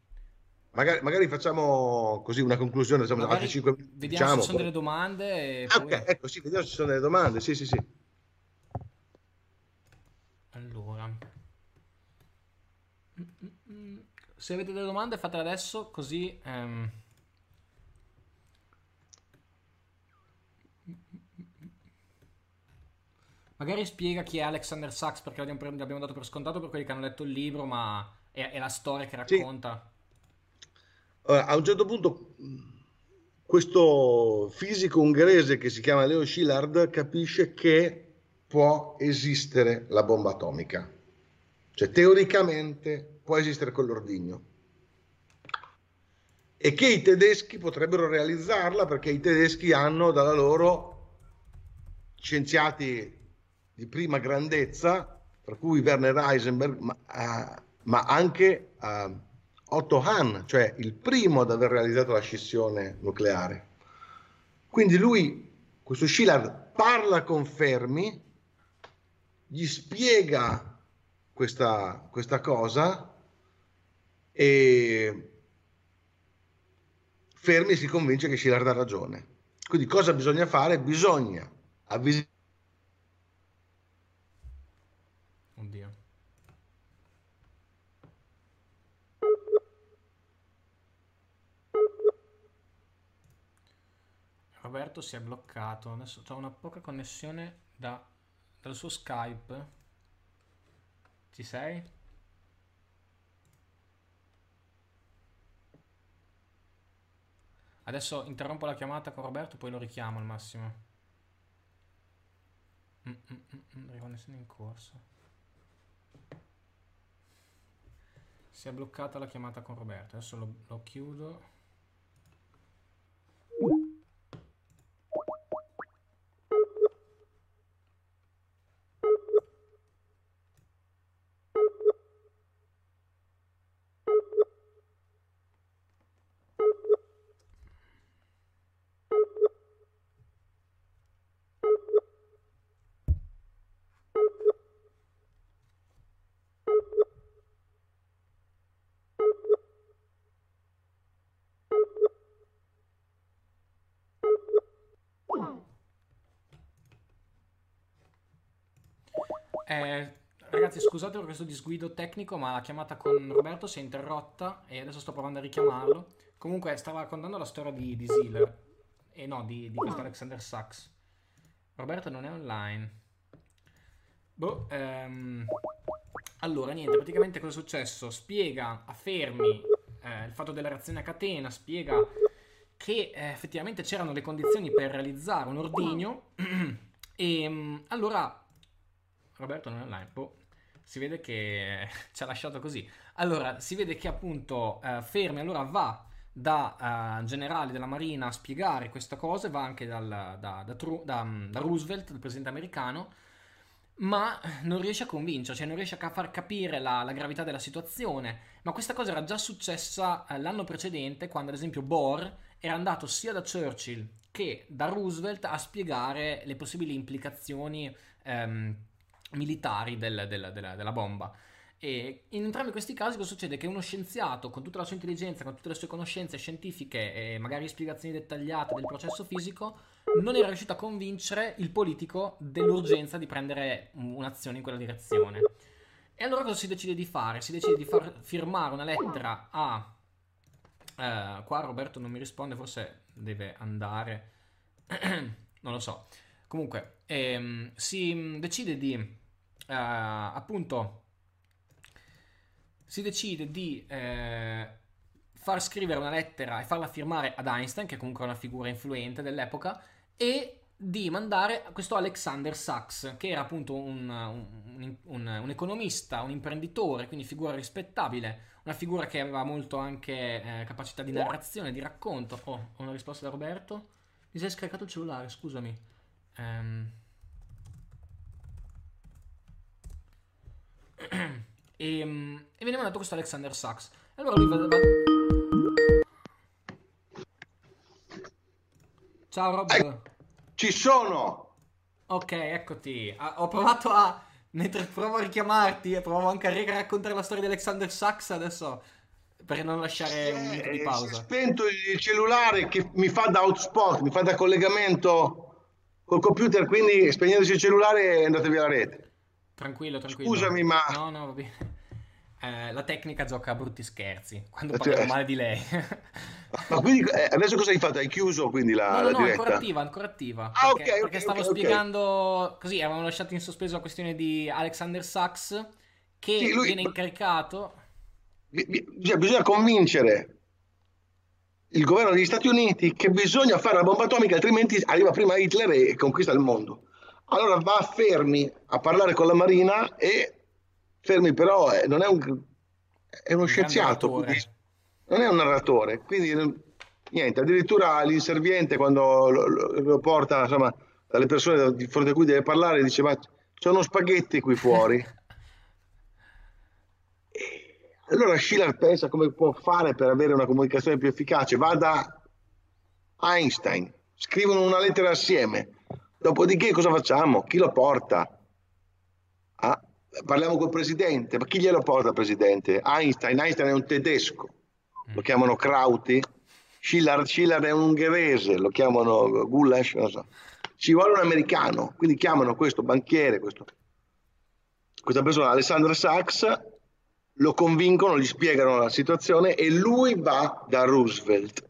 Magari, magari, facciamo così una conclusione, insomma, magari altri 5 Vediamo diciamo, se ci sono poi... delle domande. Ah, poi... ok, ecco, sì, vediamo se ci sono delle domande, sì, sì, sì. Allora, se avete delle domande fatele adesso così... Ehm... Magari spiega chi è Alexander Sachs perché l'abbiamo, l'abbiamo, dato per scontato per quelli che hanno letto il libro, ma è, è la storia che racconta. Sì. Allora, a un certo punto questo fisico ungherese che si chiama Leo Szilard capisce che può esistere la bomba atomica. Cioè teoricamente può esistere quell'ordigno. E che i tedeschi potrebbero realizzarla perché i tedeschi hanno dalla loro scienziati di prima grandezza, tra cui Werner Heisenberg, ma, uh, ma anche uh, Otto Hahn, cioè il primo ad aver realizzato la scissione nucleare. Quindi lui, questo Schiller, parla con Fermi gli spiega questa, questa cosa e Fermi si convince che Szilard ha ragione. Quindi cosa bisogna fare? Bisogna avvisare Roberto si è bloccato. Adesso ho una poca connessione da dal suo Skype. Ci sei? Adesso interrompo la chiamata con Roberto, poi lo richiamo al massimo. Mm, mm, mm, mm riconnessione in corso. Si è bloccata la chiamata con Roberto. Adesso lo, lo chiudo. Eh, ragazzi scusate per questo disguido tecnico, ma la chiamata con Roberto si è interrotta e adesso sto provando a richiamarlo. Comunque stava raccontando la storia di, di Ziller, e no, di, di questo Alexander Sachs. Roberto non è online. Boh, ehm... Allora, niente, praticamente cosa è successo? Spiega, affermi eh, il fatto della reazione a catena, spiega che eh, effettivamente c'erano le condizioni per realizzare un ordigno e mm, allora Roberto non è online, boh, si vede che ci ha lasciato così. Allora, si vede che appunto eh, Fermi allora va da uh, generale della Marina a spiegare questa cosa, va anche dal, da, da, da, mm, da, Roosevelt, il presidente americano, ma non riesce a convincere, cioè non riesce a far capire la, la gravità della situazione. Ma questa cosa era già successa uh, l'anno precedente, quando ad esempio Bohr era andato sia da Churchill che da Roosevelt a spiegare le possibili implicazioni um, militari del, del, della, della bomba. E in entrambi questi casi cosa succede? Che uno scienziato con tutta la sua intelligenza, con tutte le sue conoscenze scientifiche e magari spiegazioni dettagliate del processo fisico, non era riuscito a convincere il politico dell'urgenza di prendere un'azione in quella direzione. E allora cosa si decide di fare? Si decide di far firmare una lettera a... Eh, qua Roberto non mi risponde, forse deve andare... non lo so. Comunque, ehm, si decide di... Eh, appunto si decide di eh, far scrivere una lettera e farla firmare ad Einstein, che è comunque una figura influente dell'epoca, e di mandare questo Alexander Sachs, che era appunto un, un, un, un, economista, un imprenditore, quindi figura rispettabile, una figura che aveva molto anche eh, capacità di narrazione, di racconto. Oh, ho una risposta da Roberto. Mi sei scaricato il cellulare, scusami. Um... E, e viene mandato questo Alexander Sachs. Allora lui va, va... Ciao Rob. Eh, ci sono. Ok, eccoti. Ah, ho provato a... Mentre provo a richiamarti e provo anche a raccontare la storia di Alexander Sachs adesso per non lasciare un minuto di pausa. Si è spento il cellulare che mi fa da hotspot, mi fa da collegamento col computer, quindi spegnendosi il cellulare andate via la rete. Tranquillo, tranquillo. Scusami, ma... No, no, va bene. Eh, la tecnica gioca a brutti scherzi quando parlo cioè... male di lei. ma quindi eh, adesso cosa hai fatto? Hai chiuso quindi la, no, no, la no, diretta? ancora attiva, ancora attiva. Ah, perché, ok, perché stavo okay, spiegando okay. così, avevamo lasciato in sospeso la questione di Alexander Sachs che sì, lui... viene incaricato. Cioè, bisogna convincere il governo degli Stati Uniti che bisogna fare la bomba atomica, altrimenti arriva prima Hitler e conquista il mondo. Allora va fermi a parlare con la Marina e fermi però eh, non è un, è uno scienziato, quindi, non è un narratore, quindi niente, addirittura l'inserviente quando lo, lo, lo porta insomma, dalle persone di fronte a cui deve parlare dice ma c'è uno spaghetti qui fuori. allora Schiller pensa come può fare per avere una comunicazione più efficace, va da Einstein, scrivono una lettera assieme. Dopodiché cosa facciamo? Chi lo porta? Ah, parliamo col presidente, ma chi glielo porta il presidente? Einstein, Einstein è un tedesco, lo chiamano Krauti, Schiller, Schiller è un ungherese, lo chiamano Gulasch, non so. Ci vuole un americano, quindi chiamano questo banchiere, questo, questa persona, Alessandro Sachs, lo convincono, gli spiegano la situazione e lui va da Roosevelt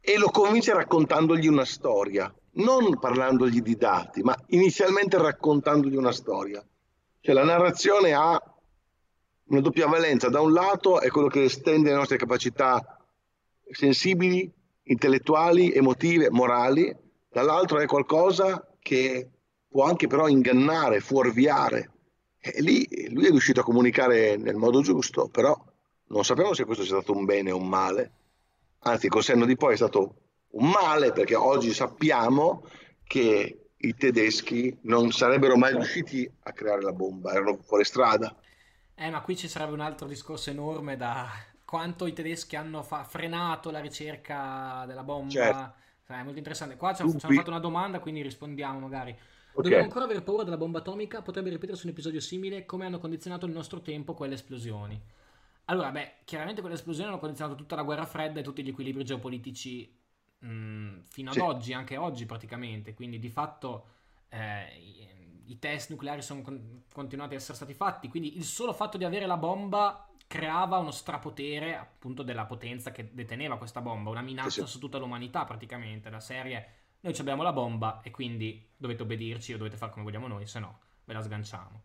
e lo convince raccontandogli una storia non parlandogli di dati, ma inizialmente raccontandogli una storia. Cioè la narrazione ha una doppia valenza, da un lato è quello che estende le nostre capacità sensibili, intellettuali, emotive, morali, dall'altro è qualcosa che può anche però ingannare, fuorviare. E lì lui è riuscito a comunicare nel modo giusto, però non sappiamo se questo sia stato un bene o un male. Anzi, col senno di poi è stato un male perché oggi sappiamo che i tedeschi non sarebbero mai riusciti a creare la bomba, erano fuori strada. Eh, ma qui ci sarebbe un altro discorso enorme da quanto i tedeschi hanno fa- frenato la ricerca della bomba. Certo. è molto interessante. Qua ci hanno fatto una domanda, quindi rispondiamo magari. Okay. Dobbiamo ancora avere paura della bomba atomica? Potrebbe ripetersi un episodio simile? Come hanno condizionato il nostro tempo quelle esplosioni? Allora, beh, chiaramente quelle esplosioni hanno condizionato tutta la guerra fredda e tutti gli equilibri geopolitici mh, fino ad sì. oggi, anche oggi praticamente, quindi di fatto eh, i test nucleari sono con- continuati ad essere stati fatti, quindi il solo fatto di avere la bomba creava uno strapotere appunto della potenza che deteneva questa bomba, una minaccia sì, sì. su tutta l'umanità praticamente, la serie noi abbiamo la bomba e quindi dovete obbedirci o dovete fare come vogliamo noi, se no ve la sganciamo.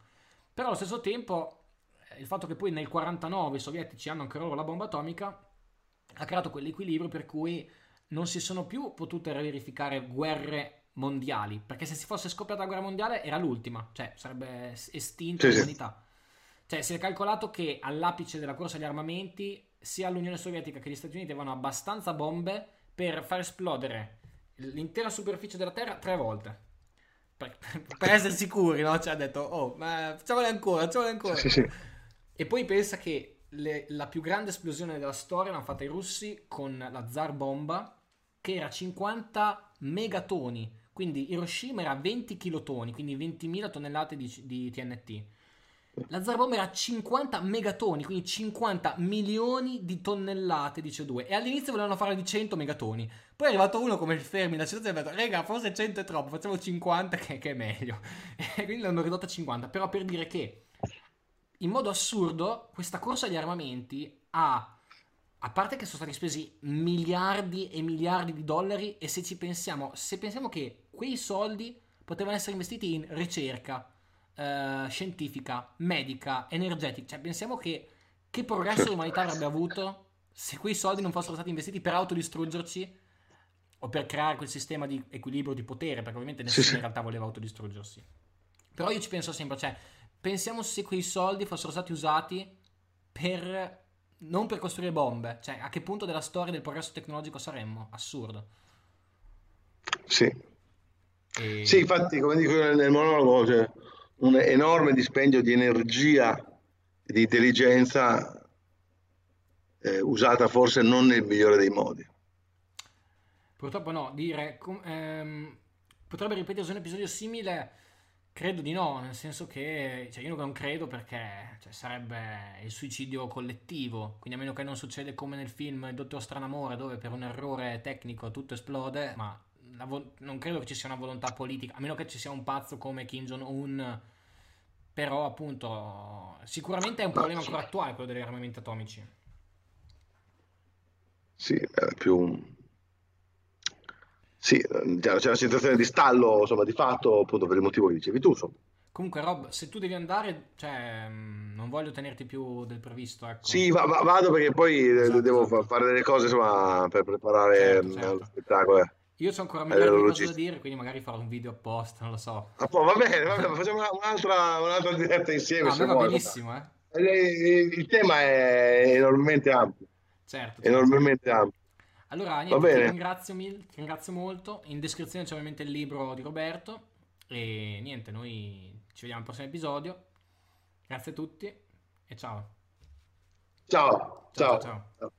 Però allo stesso tempo eh, il fatto che poi nel 49 i sovietici hanno anche loro la bomba atomica ha creato quell'equilibrio per cui non si sono più potute verificare guerre mondiali, perché se si fosse scoppiata la guerra mondiale era l'ultima, cioè sarebbe estinta sì, l'umanità. Cioè si è calcolato che all'apice della corsa agli armamenti sia l'Unione Sovietica che gli Stati Uniti avevano abbastanza bombe per far esplodere l'intera superficie della Terra tre volte. Per, per essere sicuri, no? Cioè ha detto, oh, ma facciamole ancora, facciamole ancora. Sì, sì. E poi pensa che le, la più grande esplosione della storia l'hanno fatta i russi con la Zar bomba, che era 50 megatoni. Quindi Hiroshima era 20 kilotoni, quindi 20.000 tonnellate di, di TNT. La Zar bomba era 50 megatoni, quindi 50 milioni di tonnellate di CO2. E all'inizio volevano fare di 100 megatoni. Poi è arrivato uno come il Fermi la situazione e ha detto, raga, forse 100 è troppo, facciamo 50 che, che è meglio. E quindi l'hanno ridotta a 50. Però per dire che, in modo assurdo, questa corsa agli armamenti ha... A parte che sono stati spesi miliardi e miliardi di dollari e se ci pensiamo, se pensiamo che quei soldi potevano essere investiti in ricerca, eh, scientifica, medica, energetica. Cioè, pensiamo che, che progresso l'umanità avrebbe avuto se quei soldi non fossero stati investiti per autodistruggerci o per creare quel sistema di equilibrio di potere, perché ovviamente nessuno sì, in realtà voleva autodistruggersi. Però io ci penso sempre, cioè, pensiamo se quei soldi fossero stati usati per non per costruire bombe, cioè a che punto della storia del progresso tecnologico saremmo? Assurdo. Sì. E... Sì, infatti, come dico nel monologo, cioè, un enorme dispendio di energia e di intelligenza eh, usata forse non nel migliore dei modi. Purtroppo no, dire com- ehm, potrebbe ripetersi un episodio simile, credo di no, nel senso che cioè io non credo perché cioè, sarebbe il suicidio collettivo, quindi a meno che non succede come nel film Il Dottor Stranamore dove per un errore tecnico tutto esplode, ma vo- non credo che ci sia una volontà politica, a meno che ci sia un pazzo come Kim Jong-un però appunto sicuramente è un problema ancora attuale quello degli armamenti atomici. Sì, è più... Sì, c'è una situazione di stallo, insomma, di fatto, appunto per il motivo che dicevi tu, insomma. Comunque, Rob, se tu devi andare, cioè, mm, non voglio tenerti più del previsto. Ecco. Sì, va, va, vado perché poi esatto, devo esatto. fare delle cose insomma, per preparare certo, mm, certo. lo spettacolo. Eh. Io ho ancora miliardi di cose da dire, quindi magari farò un video apposta, non lo so. Ah, va bene, va bene, facciamo un'altra, un'altra diretta insieme. No, va benissimo, eh. Il, il, tema è enormemente ampio. Certo. certo. Enormemente ampio. Allora, niente, ti ringrazio, ti ringrazio molto. In descrizione c'è ovviamente il libro di Roberto. E niente, noi ci vediamo al prossimo episodio. Grazie a tutti e ciao. Ciao. Ciao. ciao. ciao. ciao.